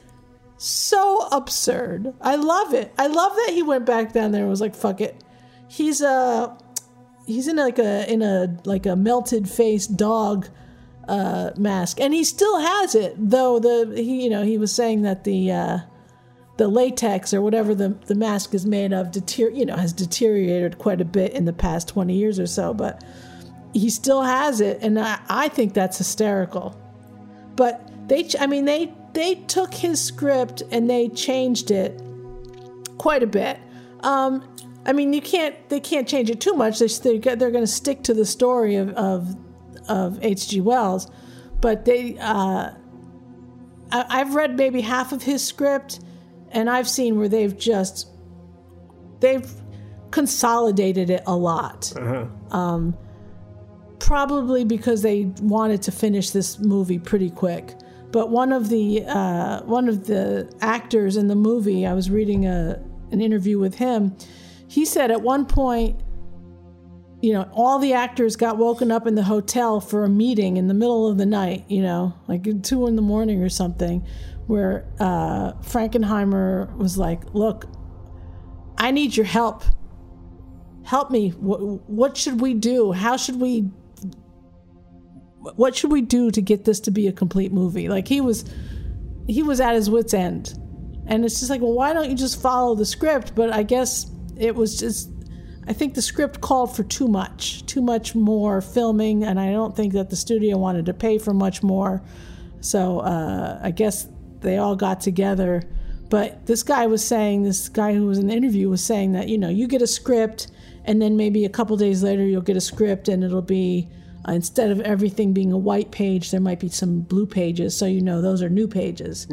S3: so absurd. I love it. I love that he went back down there and was like, "Fuck it." He's uh he's in like a in a like a melted face dog uh mask. And he still has it though the he you know he was saying that the uh the latex or whatever the, the mask is made of deter- you know has deteriorated quite a bit in the past 20 years or so but he still has it and I, I think that's hysterical. But they i mean they they took his script and they changed it quite a bit. Um i mean you can't they can't change it too much. They, they're, they're going to stick to the story of of of hg wells but they uh I, I've read maybe half of his script, and I've seen where they've just they've consolidated it a lot. Um, probably because they wanted to finish this movie pretty quick. But one of the uh, one of the actors in the movie, I was reading a an interview with him. He said at one point, you know, all the actors got woken up in the hotel for a meeting in the middle of the night, you know, like two in the morning or something, where uh, Frankenheimer was like, "Look, I need your help. Help me. What, what should we do? How should we? What should we do to get this to be a complete movie?" Like he was, he was at his wits' end, and it's just like, well, why don't you just follow the script? But I guess it was just I think the script called for too much, too much more filming, and I don't think that the studio wanted to pay for much more. So uh, I guess they all got together. But this guy was saying, this guy who was in the interview was saying that, you know, you get a script, and then maybe a couple days later you'll get a script and it'll be Uh, instead of everything being a white page, there might be some blue pages, so you know those are new pages.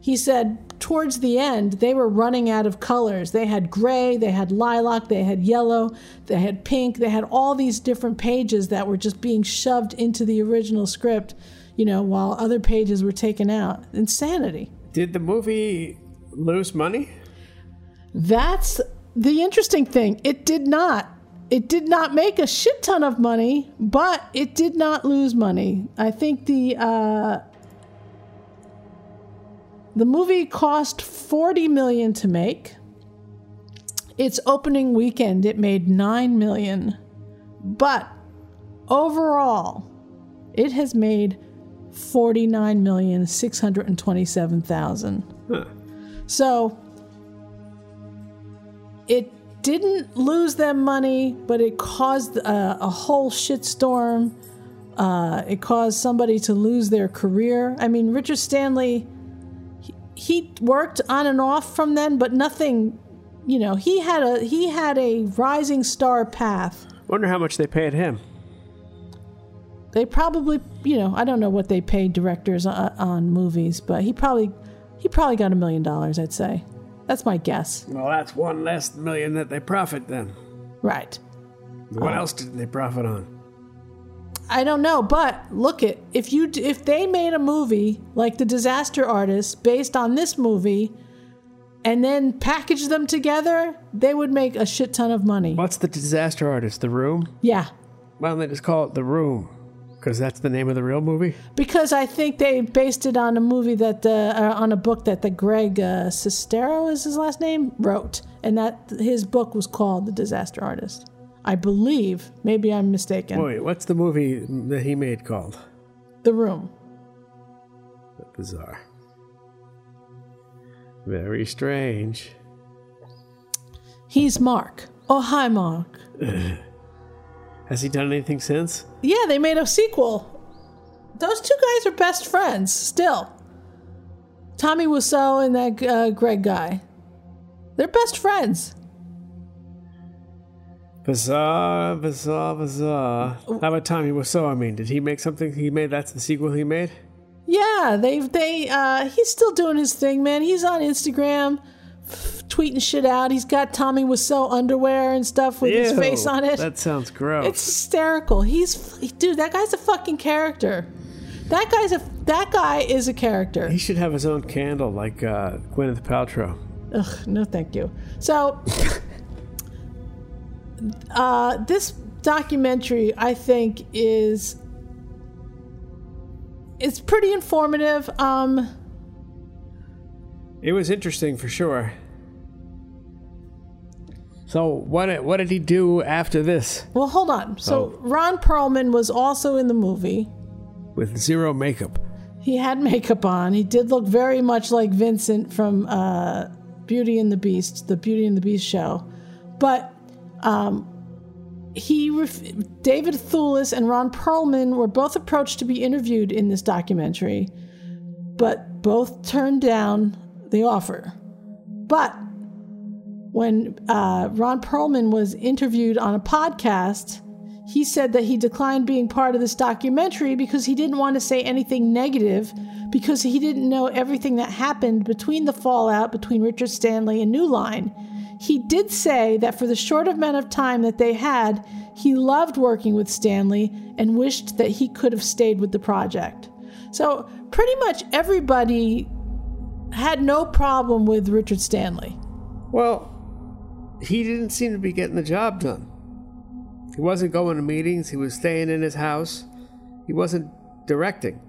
S3: He said towards the end, they were running out of colors. They had gray, they had lilac, they had yellow, they had pink, they had all these different pages that were just being shoved into the original script, you know, while other pages were taken out. Insanity.
S2: Did the movie lose money?
S3: That's the interesting thing. It did not. It did not make a shit ton of money, but it did not lose money. I think the uh, the movie cost 40 million to make. Its opening weekend it made 9 million. But overall, it has made 49,627,000. So it didn't lose them money, but it caused a, a whole shitstorm. Uh, it caused somebody to lose their career. I mean, Richard Stanley, he, he worked on and off from then, but nothing. You know, he had a he had a rising star path.
S2: Wonder how much they paid him.
S3: They probably, you know, I don't know what they paid directors on, on movies, but he probably he probably got a million dollars. I'd say. That's my guess.
S2: Well, that's one less million that they profit then.
S3: Right.
S2: What
S3: Uh,
S2: else did they profit on?
S3: I don't know, but look it if you if they made a movie like The Disaster Artist based on this movie and then package them together, they would make a shit ton of money.
S2: What's the disaster artist? The Room?
S3: Yeah,
S2: Why don't they just call it The Room? Because that's the name of the real movie?
S3: because I think they based it on a movie that uh, uh, on a book that the Greg uh, Sestero is his last name wrote, and that his book was called The Disaster Artist. I believe. Maybe I'm mistaken.
S2: Wait, what's the movie that he made called?
S3: The Room.
S2: Bizarre. Very strange.
S3: He's Mark. Oh, hi, Mark.
S2: Has he done anything since?
S3: Yeah, they made a sequel. Those two guys are best friends still. Tommy Wiseau and that uh, Greg guy. They're best friends.
S2: Bizarre, bizarre, bizarre. How about Tommy Wiseau? I mean, did he make something? He made that's the sequel he made.
S3: Yeah, they've they uh he's still doing his thing, man. He's on Instagram tweeting shit out. He's got Tommy Wiseau underwear and stuff with his face on it.
S2: That sounds gross.
S3: It's hysterical. He's dude, that guy's a fucking character. That guy's a that guy is a character.
S2: He should have his own candle like uh, Gwyneth Paltrow.
S3: Ugh, no thank you. So uh this documentary I think is it's pretty informative. Um
S2: It was interesting for sure. So what what did he do after this
S3: well hold on. So Ron Perlman was also in the movie.
S2: with zero makeup?
S3: He had makeup on. He did look very much like Vincent from uh, Beauty and the Beast, the Beauty and the Beast show. But um, he, ref- David Thewlis and Ron Perlman were both approached to be interviewed in this documentary, but both turned down the offer. But when uh, Ron Perlman was interviewed on a podcast, he said that he declined being part of this documentary because he didn't want to say anything negative because he didn't know everything that happened between the fallout between Richard Stanley and New Line. He did say that for the short amount of time that they had, he loved working with Stanley and wished that he could have stayed with the project. So, pretty much everybody had no problem with Richard Stanley.
S2: Well, he didn't seem to be getting the job done. He wasn't going to meetings. He was staying in his house. He wasn't directing.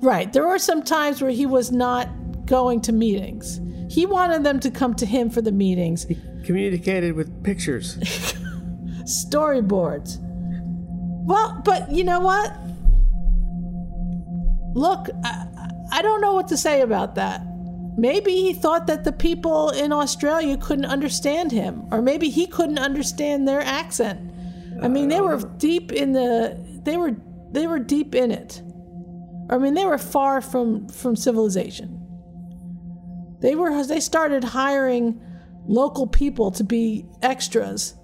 S3: Right. There were some times where he was not going to meetings. He wanted them to come to him for the meetings. He
S2: communicated with pictures,
S3: storyboards. Well, but you know what? Look, I, I don't know what to say about that. Maybe he thought that the people in Australia couldn't understand him, or maybe he couldn't understand their accent. I mean, they were deep in the they were they were deep in it. I mean, they were far from from civilization. They were they started hiring local people to be extras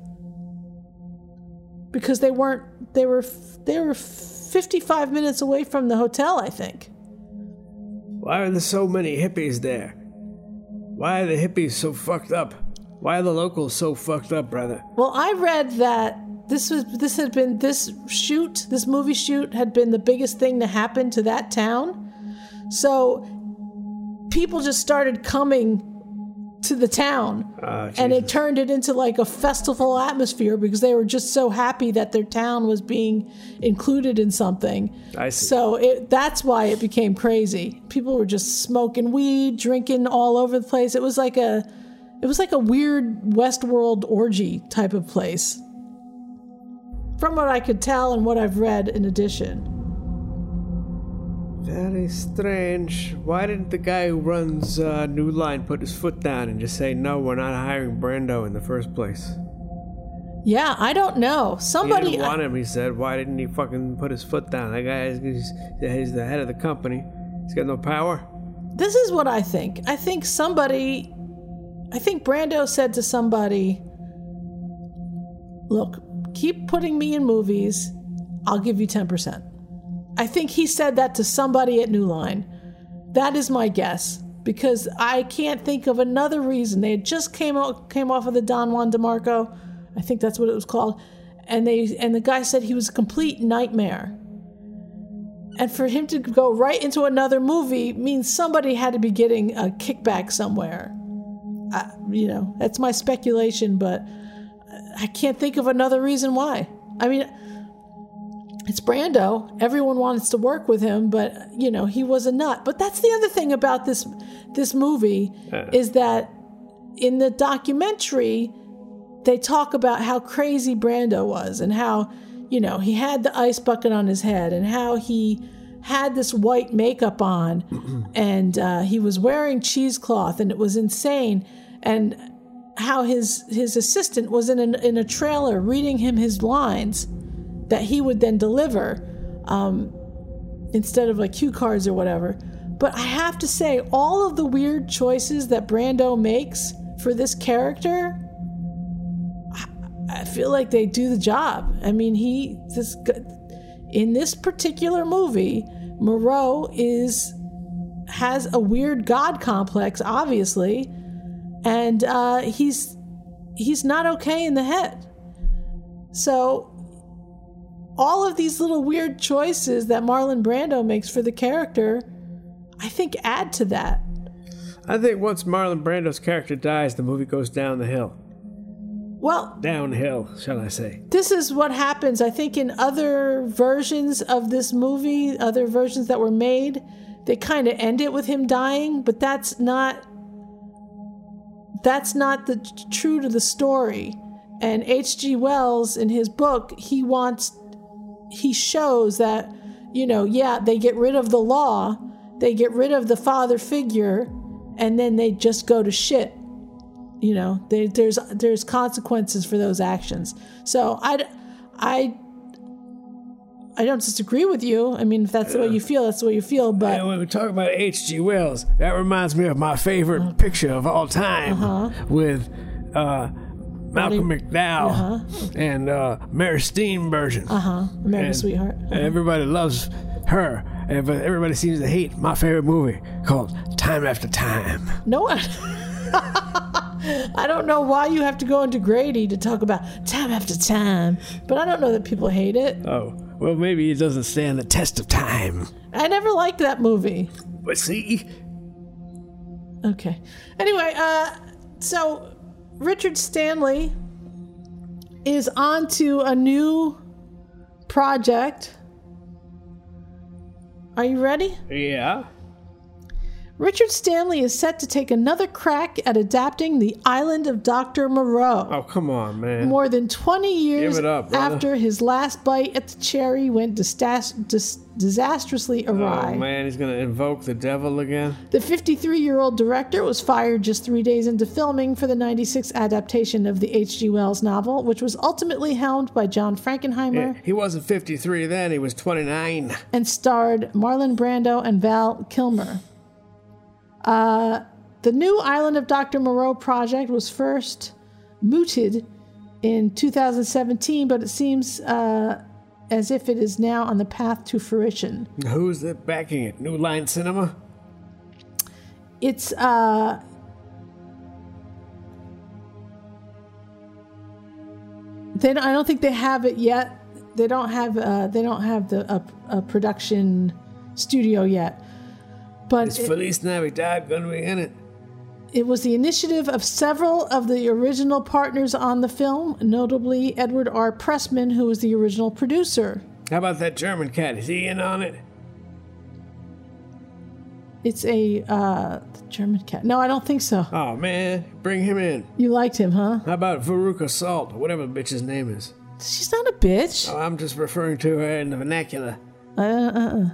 S3: because they weren't they were they were 55 minutes away from the hotel, I think.
S2: Why are there so many hippies there? Why are the hippies so fucked up? Why are the locals so fucked up, brother?
S3: Well, I read that this was this had been this shoot, this movie shoot had been the biggest thing to happen to that town. So people just started coming to the town
S2: Ah,
S3: and it turned it into like a festival atmosphere because they were just so happy that their town was being included in something.
S2: I see.
S3: So it, that's why it became crazy. People were just smoking weed, drinking all over the place. It was like a it was like a weird Westworld orgy type of place. From what I could tell and what I've read in addition.
S2: Very strange. Why didn't the guy who runs uh, New Line put his foot down and just say, no, we're not hiring Brando in the first place?
S3: Yeah, I don't know.
S2: he
S3: Somebody
S2: didn't want him, he said. Why didn't he fucking put his foot down? That guy is he's the head of the company. He's got no power.
S3: This is what I think. I think somebody, I think Brando said to somebody, Look, keep putting me in movies, I'll give you 10%. I think he said that to somebody at New Line. That is my guess. Because I can't think of another reason. They just came out came off of the Don Juan DeMarco. I think that's what it was called. And they and the guy said he was a complete nightmare. And for him to go right into another movie means somebody had to be getting a kickback somewhere. I, you know, that's my speculation, but I can't think of another reason why. I mean, it's Brando. Everyone wants to work with him, but you know, he was a nut. But that's the other thing about this this movie
S2: Yeah.
S3: is that in the documentary they talk about how crazy Brando was and how, you know, he had the ice bucket on his head and how he had this white makeup on and uh, he was wearing cheesecloth and it was insane and how his his assistant was in a, in a trailer reading him his lines that he would then deliver um, instead of like cue cards or whatever. But I have to say, all of the weird choices that Brando makes for this character, I- I feel like they do the job. I mean, he this in this particular movie, Moreau is has a weird god complex, obviously, and uh, he's he's not okay in the head. So all of these little weird choices that Marlon Brando makes for the character, I think add to that.
S2: I think once Marlon Brando's character dies, the movie goes down the hill.
S3: Well,
S2: Downhill, shall I say.
S3: this is what happens. I think in other versions of this movie, other versions that were made, they kind of end it with him dying, but that's not that's not the true to the story. And H.G. Wells in his book, he wants he shows that you know, yeah, they get rid of the law, they get rid of the father figure, and then they just go to shit. You know, they, there's there's consequences for those actions. So I, I, I don't disagree with you. I mean, if that's the way you feel, that's the way you feel. But
S2: And when we talk about H.G. Wells, that reminds me of my favorite picture of all time
S3: Uh-huh.
S2: with uh, Malcolm McDowell and uh, Mary Steenburgen.
S3: uh huh, American Sweetheart. Uh-huh.
S2: Everybody loves her, and- but everybody seems to hate my favorite movie called Time After Time.
S3: No one. I don't know why you have to go into Grady to talk about time after time, but I don't know that people hate it.
S2: Oh, well, maybe it doesn't stand the test of time.
S3: I never liked that movie.
S2: But see,
S3: Okay. Anyway, uh, so Richard Stanley is on to a new project. Are you ready?
S2: yeah.
S3: Richard Stanley is set to take another crack at adapting The Island of Dr. Moreau.
S2: Oh, come on, man.
S3: More than 20 years
S2: up,
S3: after his last bite at the cherry went disas- dis- disastrously oh, awry.
S2: Oh man, he's gonna invoke the devil again.
S3: The 53 year old director was fired just three days into filming for the 96 adaptation of the H.G. Wells novel, which was ultimately helmed by John Frankenheimer
S2: Yeah, he wasn't 53 then; he was 29.
S3: and starred Marlon Brando and Val Kilmer. Uh, the new Island of Dr. Moreau project was first mooted in 2017, but it seems uh, as if it is now on the path to fruition.
S2: Who's that backing it? New Line Cinema?
S3: It's uh, they don't, I don't think they have it yet. They don't have uh, they don't have the a, a production studio yet. But
S2: Is
S3: it-
S2: Feliz Navidad going to be in it?
S3: It was the initiative of several of the original partners on the film, notably Edward R. Pressman, who was the original producer.
S2: How about that German cat? Is he in on it?
S3: It's a uh, German cat. No, I don't think so.
S2: Oh man, bring him in.
S3: You liked him, huh?
S2: How about Veruca Salt, or whatever the bitch's name is?
S3: She's not a bitch.
S2: Oh, I'm just referring to her in the vernacular.
S3: Uh, uh, uh.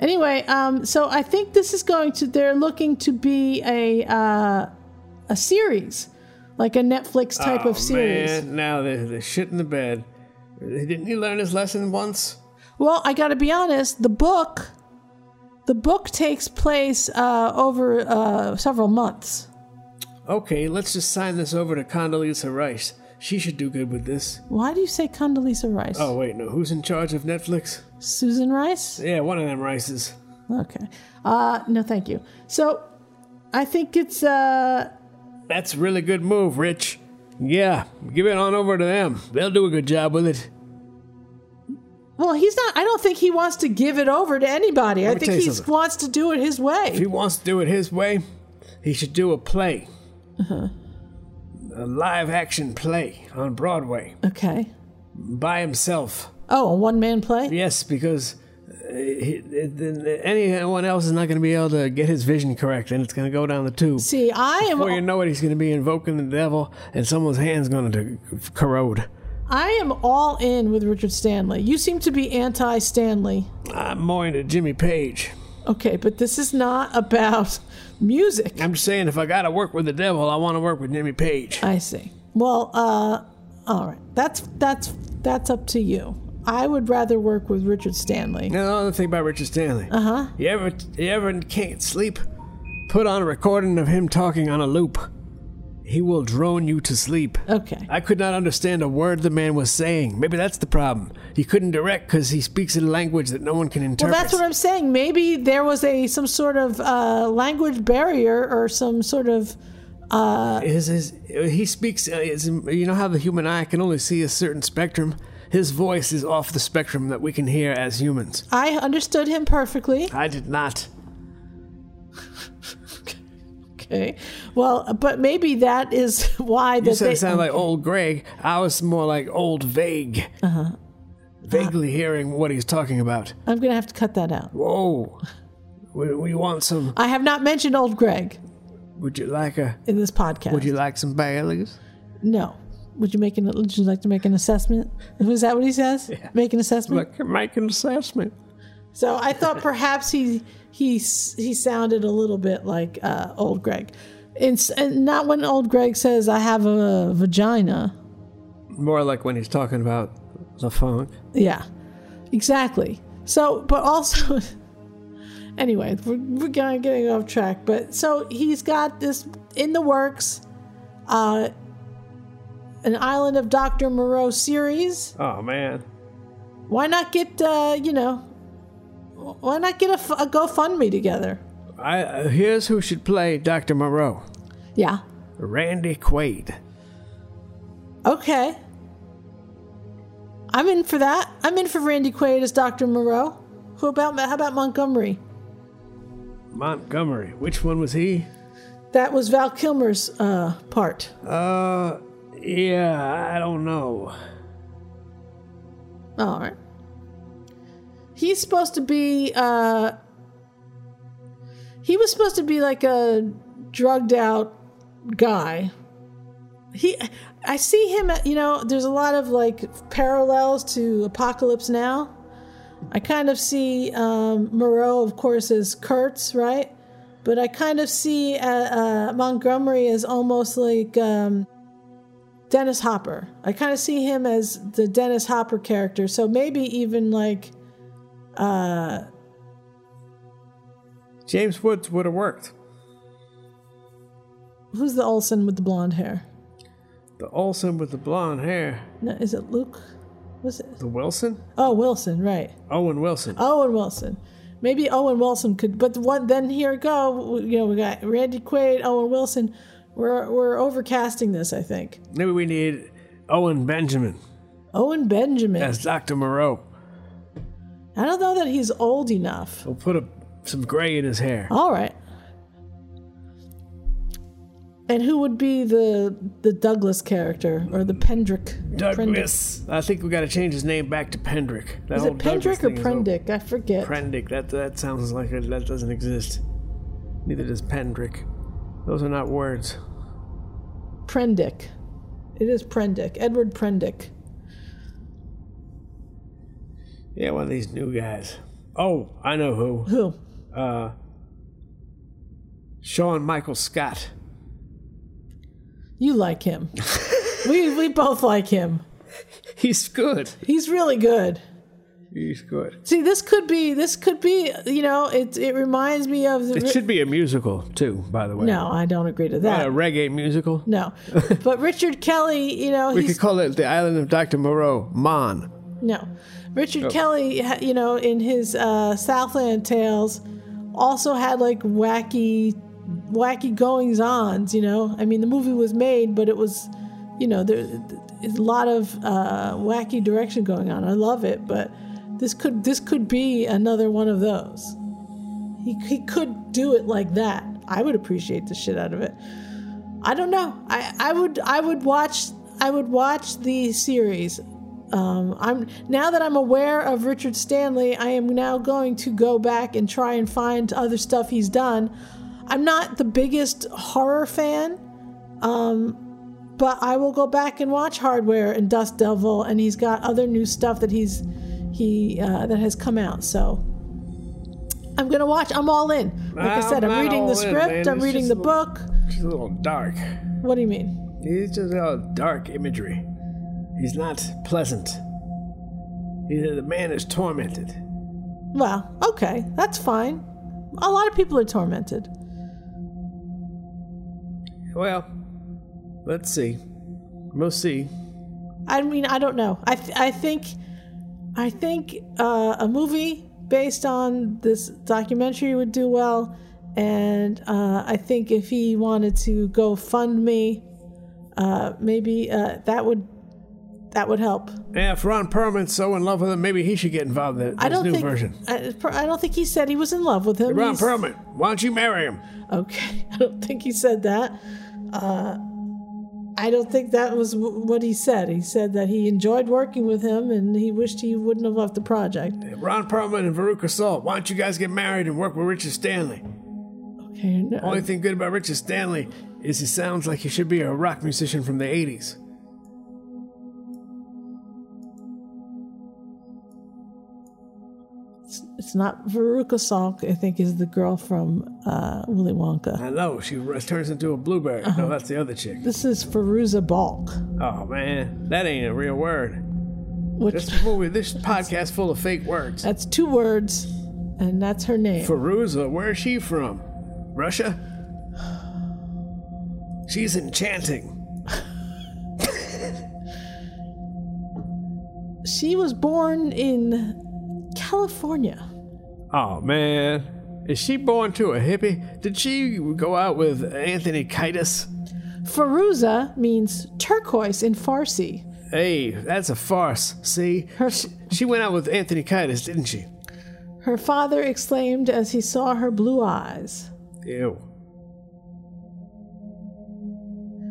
S3: Anyway, um, so I think this is going to. They're looking to be a uh, a series, like a Netflix type
S2: oh,
S3: of series.
S2: Man, now they're, they're shit in the bed. Didn't he learn his lesson once?
S3: Well, I got to be honest. The book, the book takes place uh, over uh, several months.
S2: Okay, let's just sign this over to Condoleezza Rice. She should do good with this.
S3: Why do you say Condoleezza Rice?
S2: Oh wait, no, who's in charge of Netflix?
S3: Susan Rice.
S2: Yeah, one of them Rices.
S3: Okay. Uh, no, thank you. So, I think it's uh,
S2: That's a really good move, Rich. Yeah, give it on over to them. They'll do a good job with it.
S3: well, he's not. I don't think he wants to give it over to anybody. I think he wants to do it his way.
S2: If he wants to do it his way, he should do a play,
S3: Uh-huh.
S2: A live action play on Broadway
S3: Okay.
S2: by himself.
S3: Oh, a one man play.
S2: Yes, because uh, he, then anyone else is not going to be able to get his vision correct, and it's going to go down the tube.
S3: See, I am.
S2: Before you know it, he's going to be invoking the devil, and someone's hand's going to corrode.
S3: I am all in with Richard Stanley. You seem to be anti Stanley.
S2: I'm more into Jimmy Page.
S3: Okay, but this is not about music.
S2: I'm just saying, if I got to work with the devil, I want to work with Jimmy Page.
S3: I see. Well, uh, all right. That's that's that's up to you. I would rather work with Richard Stanley.
S2: Now, another thing about Richard Stanley.
S3: Uh huh.
S2: You ever, you ever can't sleep? Put on a recording of him talking on a loop. He will drone you to sleep.
S3: Okay.
S2: I could not understand a word the man was saying. Maybe that's the problem. He couldn't direct because he speaks in a language that no one can interpret.
S3: Well, that's what I'm saying. Maybe there was a some sort of uh, language barrier or some sort of. Uh,
S2: his, his, he speaks. Uh, his, you know how the human eye can only see a certain spectrum. His voice is off the spectrum that we can hear as humans.
S3: I understood him perfectly.
S2: I did not.
S3: Okay. Well, but maybe that is why
S2: You
S3: that
S2: said
S3: they
S2: it sounded like old Greg. I was more like old vague.
S3: Uh-huh.
S2: Vaguely hearing what he's talking about.
S3: I'm gonna have to cut that out.
S2: Whoa. We, we want some.
S3: I have not mentioned old Greg
S2: Would you like a?
S3: in this podcast.
S2: Would you like some Baileys?
S3: No. Would you make an? Would you like to make an assessment? Was that what he says? Make an assessment.
S2: Look, make an assessment.
S3: So I thought perhaps he he he sounded a little bit like uh, old Greg, and, and not when old Greg says I have a vagina.
S2: More like when he's talking about the funk.
S3: Yeah, exactly. So, but also, anyway, we're, we're kind of getting off track. But so he's got this in the works, uh, an Island of Doctor Moreau series.
S2: Oh man.
S3: Why not get uh, you know? Why not get a GoFundMe together?
S2: I uh, here's who should play Dr. Moreau.
S3: Yeah.
S2: Randy Quaid.
S3: Okay. I'm in for that. I'm in for Randy Quaid as Dr. Moreau. Who about how about Montgomery?
S2: Montgomery. Which one was he?
S3: That was Val Kilmer's uh, part.
S2: Uh, yeah, I don't know.
S3: All right. He's supposed to be. Uh, he was supposed to be like a drugged out guy. He, I see him. At, you know, there's a lot of like parallels to Apocalypse Now. I kind of see um, Moreau, of course, as Kurtz, right? But I kind of see uh, uh, Montgomery as almost like um, Dennis Hopper. I kind of see him as the Dennis Hopper character. So maybe even like uh,
S2: James Woods would have worked.
S3: who's the Olsen with the blonde hair?
S2: The Olsen with the blonde hair.
S3: No, is it Luke? Was it?
S2: The Wilson?
S3: Oh, Wilson, right.
S2: Owen Wilson.
S3: Owen Wilson. Maybe Owen Wilson could, but what? Then here we go. You know, we got Randy Quaid, Owen Wilson. We're we're overcasting this. I think
S2: Maybe we need Owen Benjamin
S3: Owen Benjamin.
S2: as Dr. Moreau.
S3: I don't know that he's old enough.
S2: We'll put a, some gray in his hair.
S3: All right. And who would be the the Douglas character or the Pendrick?
S2: Douglas. I think we got to change his name back to Pendrick. That
S3: Is it
S2: Douglas
S3: Pendrick or
S2: thing.
S3: Prendick? I forget.
S2: Prendick. That that sounds like it, that doesn't exist. Neither does Pendrick. Those are not words.
S3: Prendick. It is Prendick. Edward Prendick.
S2: Yeah, one of these new guys. Oh, I know who.
S3: Who?
S2: Uh, Sean Michael Scott.
S3: You like him. we we both like him.
S2: He's good.
S3: He's really good.
S2: He's good.
S3: See, this could be this could be you know it it reminds me of the
S2: It should be a musical too, by the way.
S3: no I don't agree to
S2: Not
S3: that
S2: a reggae musical.
S3: no but Richard Kelly you know
S2: We could call it the Island of Dr. Moreau, Mon.
S3: no Richard
S2: Oh.
S3: Kelly you know in his uh, Southland Tales also had like wacky wacky goings ons you know? I mean the movie was made but it was you know there there's a lot of uh, wacky direction going on. I love it but this could this could be another one of those. He, he could do it like that. I would appreciate the shit out of it. I don't know. I, I would I would watch I would watch the series um, I'm now that I'm aware of Richard Stanley, I am now going to go back and try and find other stuff he's done. I'm not the biggest horror fan, um, but I will go back and watch Hardware and Dust Devil, and he's got other new stuff that he's he uh, that has come out. So I'm gonna watch. I'm all in. Like I
S2: I'm
S3: said, I'm reading the
S2: all in,
S3: script. I'm reading the
S2: little-
S3: book.
S2: He's a little dark.
S3: What do you mean?
S2: He's just all dark imagery. He's not pleasant. He, the man is tormented.
S3: Well, okay, that's fine. A lot of people are tormented.
S2: Well, let's see. We'll see.
S3: I mean, I don't know. I th- I think I think uh, a movie based on this documentary would do well, and uh, I think if he wanted to go fund me, uh, maybe uh, that would that would help.
S2: Yeah, if Ron Perlman's so in love with him, maybe he should get involved in this I
S3: don't
S2: new
S3: think
S2: version.
S3: I, I don't think he said he was in love with him.
S2: Ron
S3: He's-
S2: Perlman, why don't you marry him?
S3: Okay, I don't think he said that. Uh, I don't think that was w- what he said. He said that he enjoyed working with him and he wished he wouldn't have left the project.
S2: Ron Perlman and Veruca Salt, why don't you guys get married and work with Richard Stanley?
S3: Okay, no.
S2: Only thing good about Richard Stanley is he sounds like he should be a rock musician from the 80s.
S3: It's, it's not Veruca Salt, I think, is the girl from uh, Willy Wonka.
S2: I know, she turns into a blueberry.
S3: Uh-huh.
S2: No, that's the other chick.
S3: This is Fairuza Balk.
S2: Oh, man, that ain't a real word.
S3: Which,
S2: this movie, this podcast full of fake words.
S3: That's two words, and that's her name.
S2: Fairuza, where is she from? Russia? She's enchanting.
S3: She was born in California.
S2: Oh man, is she born to a hippie? Did she go out with Anthony Kiedis?
S3: Fairuza means turquoise in Farsi.
S2: Hey, that's a farce. See, she, she went out with Anthony Kiedis, didn't she?
S3: Her father exclaimed as he saw her blue eyes.
S2: Ew.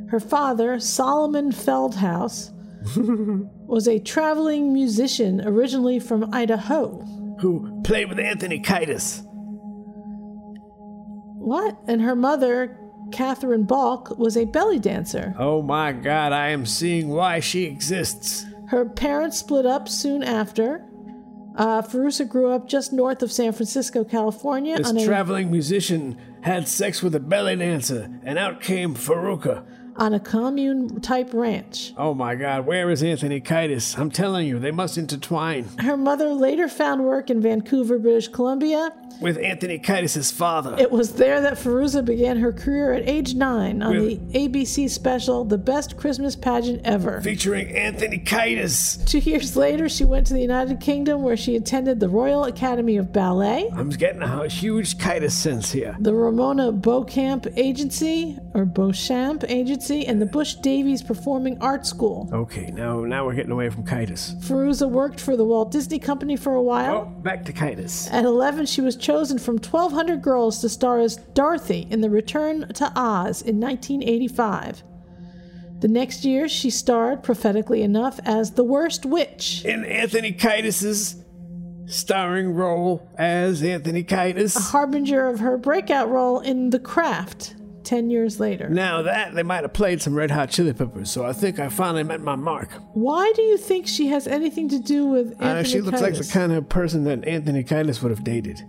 S3: Her father, Solomon Feldhaus, was a traveling musician originally from Idaho.
S2: Who played with Anthony Kiedis?
S3: What? And her mother, Catherine Balk, was a belly dancer.
S2: Oh my God, I am seeing why she exists.
S3: Her parents split up soon after. Uh, grew up just north of San Francisco, California.
S2: This
S3: a-
S2: traveling musician had sex with a belly dancer, and out came Faruka.
S3: On a commune type ranch.
S2: Oh my God, where is Anthony Kiedis? I'm telling you, they must intertwine.
S3: Her mother later found work in Vancouver, British Columbia.
S2: With Anthony Kiedis' father.
S3: It was there that Fairuza began her career at age nine on
S2: With-
S3: the ABC special The Best Christmas Pageant Ever.
S2: Featuring Anthony Kiedis.
S3: Two years later, she went to the United Kingdom where she attended the Royal Academy of Ballet,
S2: I'm getting a huge Kiedis sense here.
S3: the Ramona Beauchamp Agency, or Beauchamp Agency, and the Bush Davies Performing Arts School.
S2: Okay, now now we're getting away from Kiedis.
S3: Fairuza worked for the Walt Disney Company for a while.
S2: Oh, Back to Kiedis.
S3: At 11, she was chosen from 1,200 girls to star as Dorothy in The Return to Oz in 1985. The next year, she starred, prophetically enough, as the Worst Witch.
S2: In Anthony Kiedis' starring role as Anthony Kiedis.
S3: A harbinger of her breakout role in The Craft 10 years later.
S2: Now that they might have played some Red Hot Chili Peppers, so I think I finally met my mark.
S3: Why do you think she has anything to do with Anthony
S2: Uh, she looks like the kind of person that Anthony Kiedis would have dated.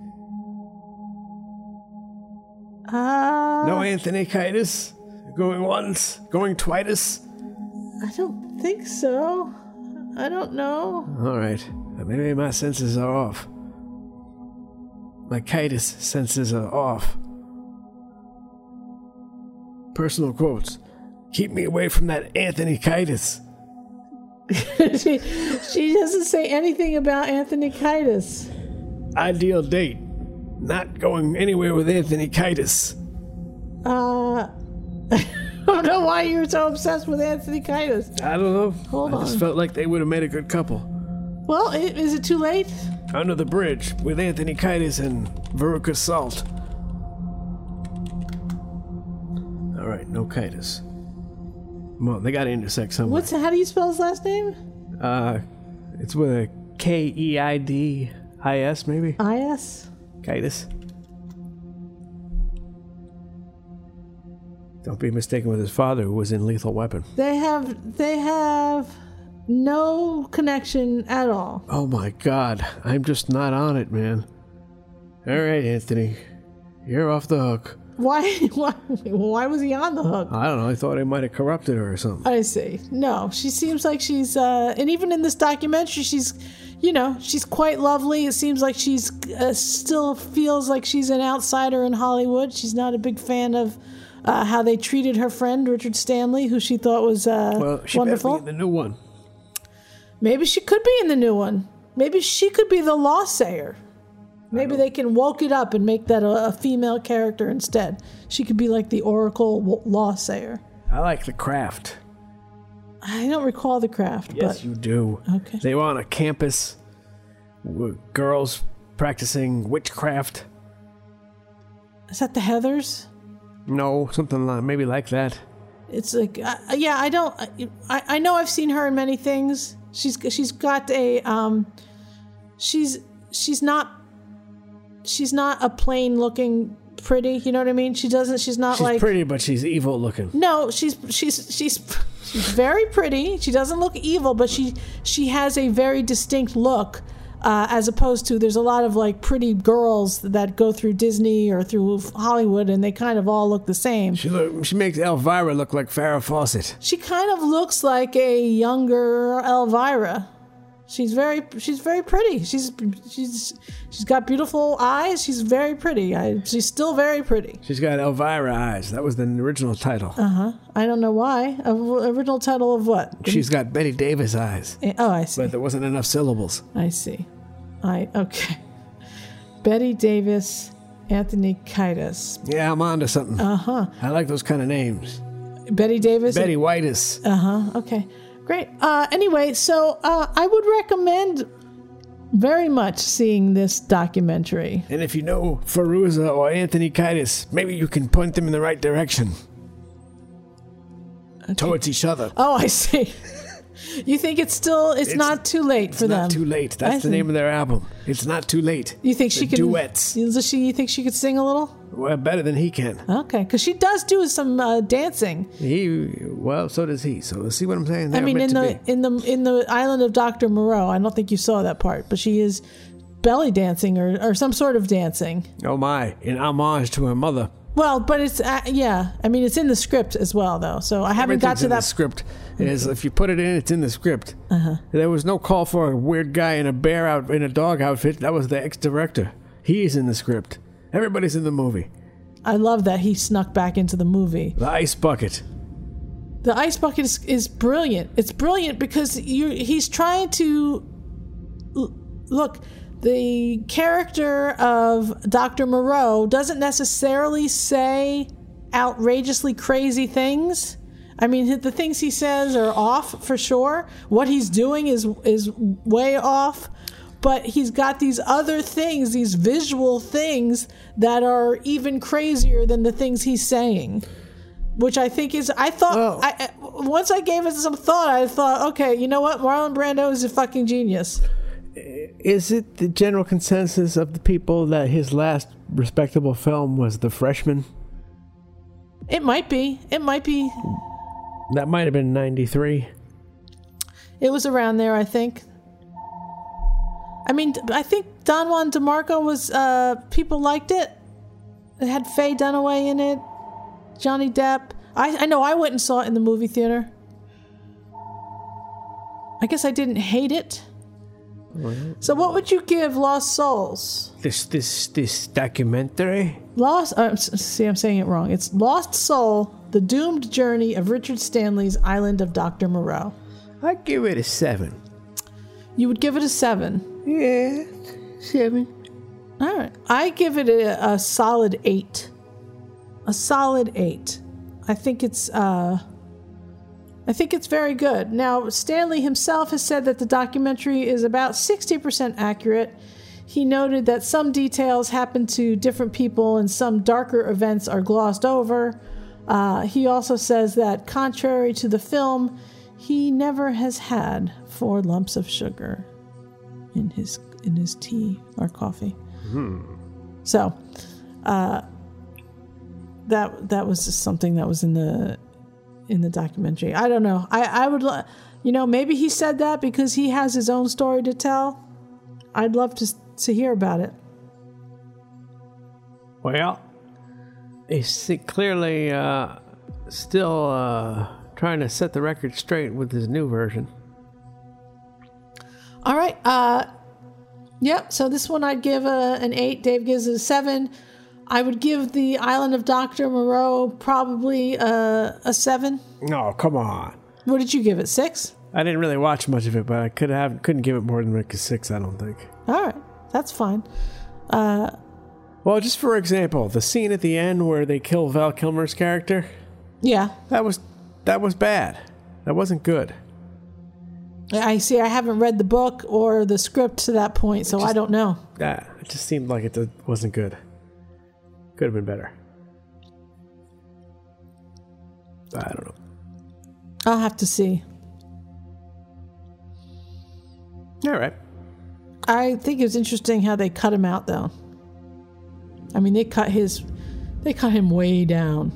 S3: Uh,
S2: No Anthony Kiedis? Going once? Going twice?
S3: I don't think so. I don't know.
S2: All right. Maybe my senses are off. My Kiedis senses are off. Personal quotes. Keep me away from that Anthony Kiedis.
S3: she, she doesn't say anything about Anthony Kiedis.
S2: Ideal date. Not going anywhere with Anthony Kiedis.
S3: Uh, I don't know why you're so obsessed with Anthony Kiedis.
S2: I don't know.
S3: Hold
S2: I just felt like they would have made a good couple.
S3: Well, is it too late?
S2: Under the bridge with Anthony Kiedis and Veruca Salt. All right, no Kiedis. Well, they got to intersect somewhere.
S3: What's how do you spell his last name?
S2: Uh, it's with a K E I D I S maybe.
S3: I S.
S2: Kiedis. Don't be mistaken with his father, who was in Lethal Weapon.
S3: They have they have no connection at all.
S2: Oh my God, I'm just not on it, man. All right, Anthony, you're off the hook.
S3: Why why why was he on the hook?
S2: I don't know. I thought I might have corrupted her or something.
S3: I see. No, she seems like she's, uh, and even in this documentary, she's, you know, she's quite lovely. It seems like she's uh, still feels like she's an outsider in Hollywood. She's not a big fan of uh, how they treated her friend Richard Stanley, who she thought was uh, wonderful.
S2: Well, she
S3: wonderful.
S2: better be in the new one.
S3: Maybe she could be in the new one. Maybe she could be the law sayer. Maybe they can woke it up and make that a, a female character instead. She could be like the Oracle w- law sayer.
S2: I like the craft.
S3: I don't recall the craft,
S2: Yes,
S3: but
S2: you do.
S3: Okay.
S2: They were on a campus with girls practicing witchcraft.
S3: is that the Heathers?
S2: No, something like maybe like that.
S3: It's like, uh, yeah, I don't. I, I know I've seen her in many things. She's she's got a um, she's she's not she's not a plain looking pretty. You know what I mean? She doesn't. She's not
S2: She's
S3: like
S2: pretty, but she's evil looking.
S3: no. She's she's she's she's very pretty. She doesn't look evil, but she she has a very distinct look. Uh, as opposed to there's a lot of like pretty girls that go through Disney or through Hollywood and they kind of all look the same.
S2: She look, she makes Elvira look like Farrah Fawcett.
S3: She kind of looks like a younger Elvira. She's very she's very pretty. She's she's she's got beautiful eyes. She's very pretty. I, she's still very pretty.
S2: She's got Elvira eyes. That was the original title.
S3: Uh huh. I don't know why. Original title of what?
S2: She's got Bette Davis eyes.
S3: Eh, Oh, I see.
S2: But there wasn't enough syllables.
S3: I see. I okay. Bette Davis, Anthony Kiedis.
S2: Yeah, I'm on to something.
S3: Uh huh.
S2: I like those kind of names.
S3: Bette Davis.
S2: Betty Whitus.
S3: Uh huh. Okay. Great. Uh, anyway, so uh, I would recommend very much seeing this documentary.
S2: And if you know Fairuza or Anthony Kiedis, maybe you can point them in the right direction. Towards each other.
S3: Oh, I see. You think it's still it's,
S2: It's-
S3: not too late for
S2: It's
S3: them?
S2: not too late. That's
S3: I
S2: the
S3: see.
S2: name of their album. It's not too late.
S3: You think
S2: The
S3: she can
S2: duets?
S3: Does she? You think she could sing a little?
S2: Well, better than he can.
S3: Okay, because she does do some uh, dancing.
S2: He well, so does he. So see what I'm saying?
S3: I
S2: They're
S3: mean, in the in the in the island of Doctor Moreau. I don't think you saw that part, but she is belly dancing or or some sort of dancing.
S2: Oh my! In homage to her mother.
S3: Well, but it's uh, yeah. I mean, it's in the script as well, though. So I haven't got to
S2: in the
S3: that.
S2: script. Is if you put it in, it's in the script.
S3: Uh-huh.
S2: There was no call for a weird guy in a bear out in a dog outfit. That was the ex-director. He's in the script. Everybody's in the movie.
S3: I love that he snuck back into the movie.
S2: The ice bucket.
S3: The ice bucket is, is brilliant. It's brilliant because you he's trying to l- look. The character of Dr. Moreau doesn't necessarily say outrageously crazy things. I mean, the things he says are off for sure. What he's doing is is way off, but he's got these other things, these visual things that are even crazier than the things he's saying. Which I think is, I thought, I, I- once I gave it some thought, I thought, okay, you know what? Marlon Brando is a fucking genius.
S2: Is it the general consensus of the people that his last respectable film was The Freshman?
S3: It might be. It might be.
S2: That might have been 93.
S3: It was around there, I think. I mean, I think Don Juan DeMarco was, uh, people liked it. It had Faye Dunaway in it, Johnny Depp. I, I know I went and saw it in the movie theater. I guess I didn't hate it. So, what would you give Lost Souls?
S2: This this this documentary.
S3: Lost. Uh, see, I'm saying it wrong. It's Lost Soul: The Doomed Journey of Richard Stanley's Island of Doctor Moreau.
S2: I'd give it a seven.
S3: You would give it a seven.
S2: Yeah, seven.
S3: All right. I give it a, a solid eight. A solid eight. I think it's. uh I think it's very good. Now, Stanley himself has said that the documentary is about 60% accurate. He noted that some details happen to different people and some darker events are glossed over. Uh, he also says that, contrary to the film, he never has had four lumps of sugar in his in his tea or coffee. So, uh, that that was just something that was in the in the documentary. I don't know. I I would, lo- you know, maybe he said that because he has his own story to tell. I'd love to to hear about it.
S2: Well, he's clearly uh, still uh, trying to set the record straight with his new version.
S3: All right. Uh, yep. So this one I'd give a, an eight. Dave gives it a seven. I would give the Island of Doctor Moreau probably a, a seven.
S2: No, come on.
S3: What did you give it? Six.
S2: I didn't really watch much of it, but I could have couldn't give it more than like a six. I don't think.
S3: All right. That's fine. Uh,
S2: Well, just for example, the scene at the end where they kill Val Kilmer's character.
S3: Yeah.
S2: That was that was bad. That wasn't good.
S3: I see. I haven't read the book or the script to that point, so I don't know.
S2: That it just seemed like it wasn't good. Could have been better. I don't know.
S3: I'll have to see.
S2: All right.
S3: I think it was interesting how they cut him out, though. I mean, they cut his, they cut him way down,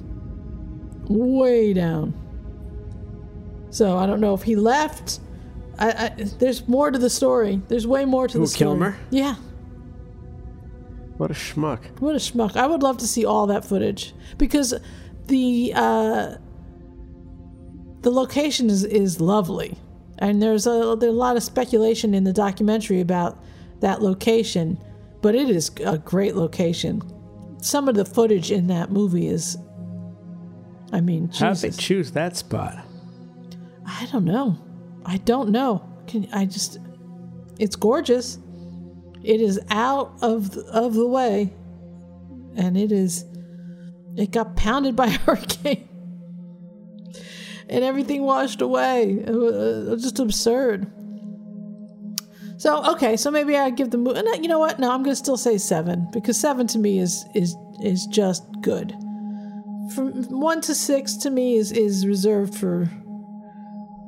S3: way down. So I don't know if he left. I, I there's more to the story. There's way more to
S2: Who,
S3: the story.
S2: Kilmer?
S3: Yeah.
S2: What a schmuck.
S3: What a schmuck. I would love to see all that footage because the uh, the location is, is lovely. And there's a, there's a lot of speculation in the documentary about that location, but it is a great location. Some of the footage in that movie is, I mean,
S2: How'd they choose that spot?
S3: I don't know. I don't know. Can I just? It's gorgeous. It is out of the, of the way, and it is. It got pounded by a hurricane, and everything washed away. It was, was uh, just absurd. So okay, so maybe I give the movie. Uh, you know what? No, I'm gonna still say seven because seven to me is is is just good. From one to six to me is is reserved for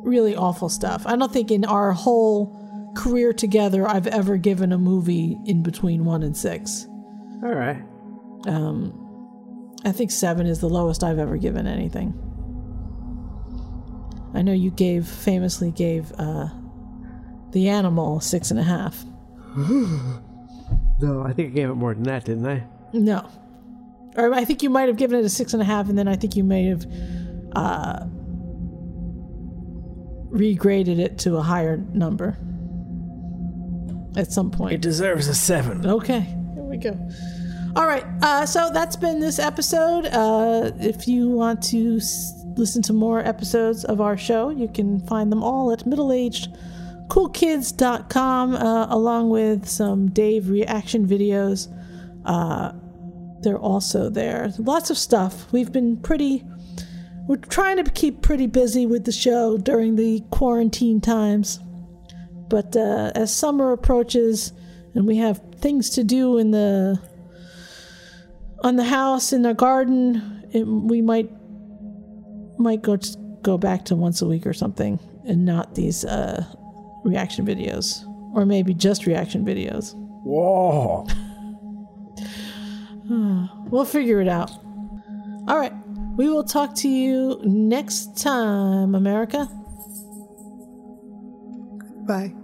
S3: really awful stuff. I don't think in our whole career together I've ever given a movie in between one and six.
S2: All right.
S3: Um, I think seven is the lowest I've ever given anything. I know you gave famously gave uh, the animal six and a half.
S2: no, I think I gave it more than that, didn't I?
S3: No, or I think you might have given it a six and a half, and then I think you may have uh, regraded it to a higher number at some point.
S2: It deserves a seven.
S3: Okay, here we go. All right. Uh, so that's been this episode. Uh, if you want to s- listen to more episodes of our show, you can find them all at middleagedcoolkids.com, uh, along with some Dave reaction videos. Uh, they're also there. Lots of stuff. We've been pretty. We're trying to keep pretty busy with the show during the quarantine times. But uh, as summer approaches and we have things to do in the on the house in the garden, it, we might might go just go back to once a week or something, and not these uh, reaction videos, or maybe just reaction videos.
S2: Whoa.
S3: we'll figure it out. All right. We will talk to you next time, America.
S2: Bye.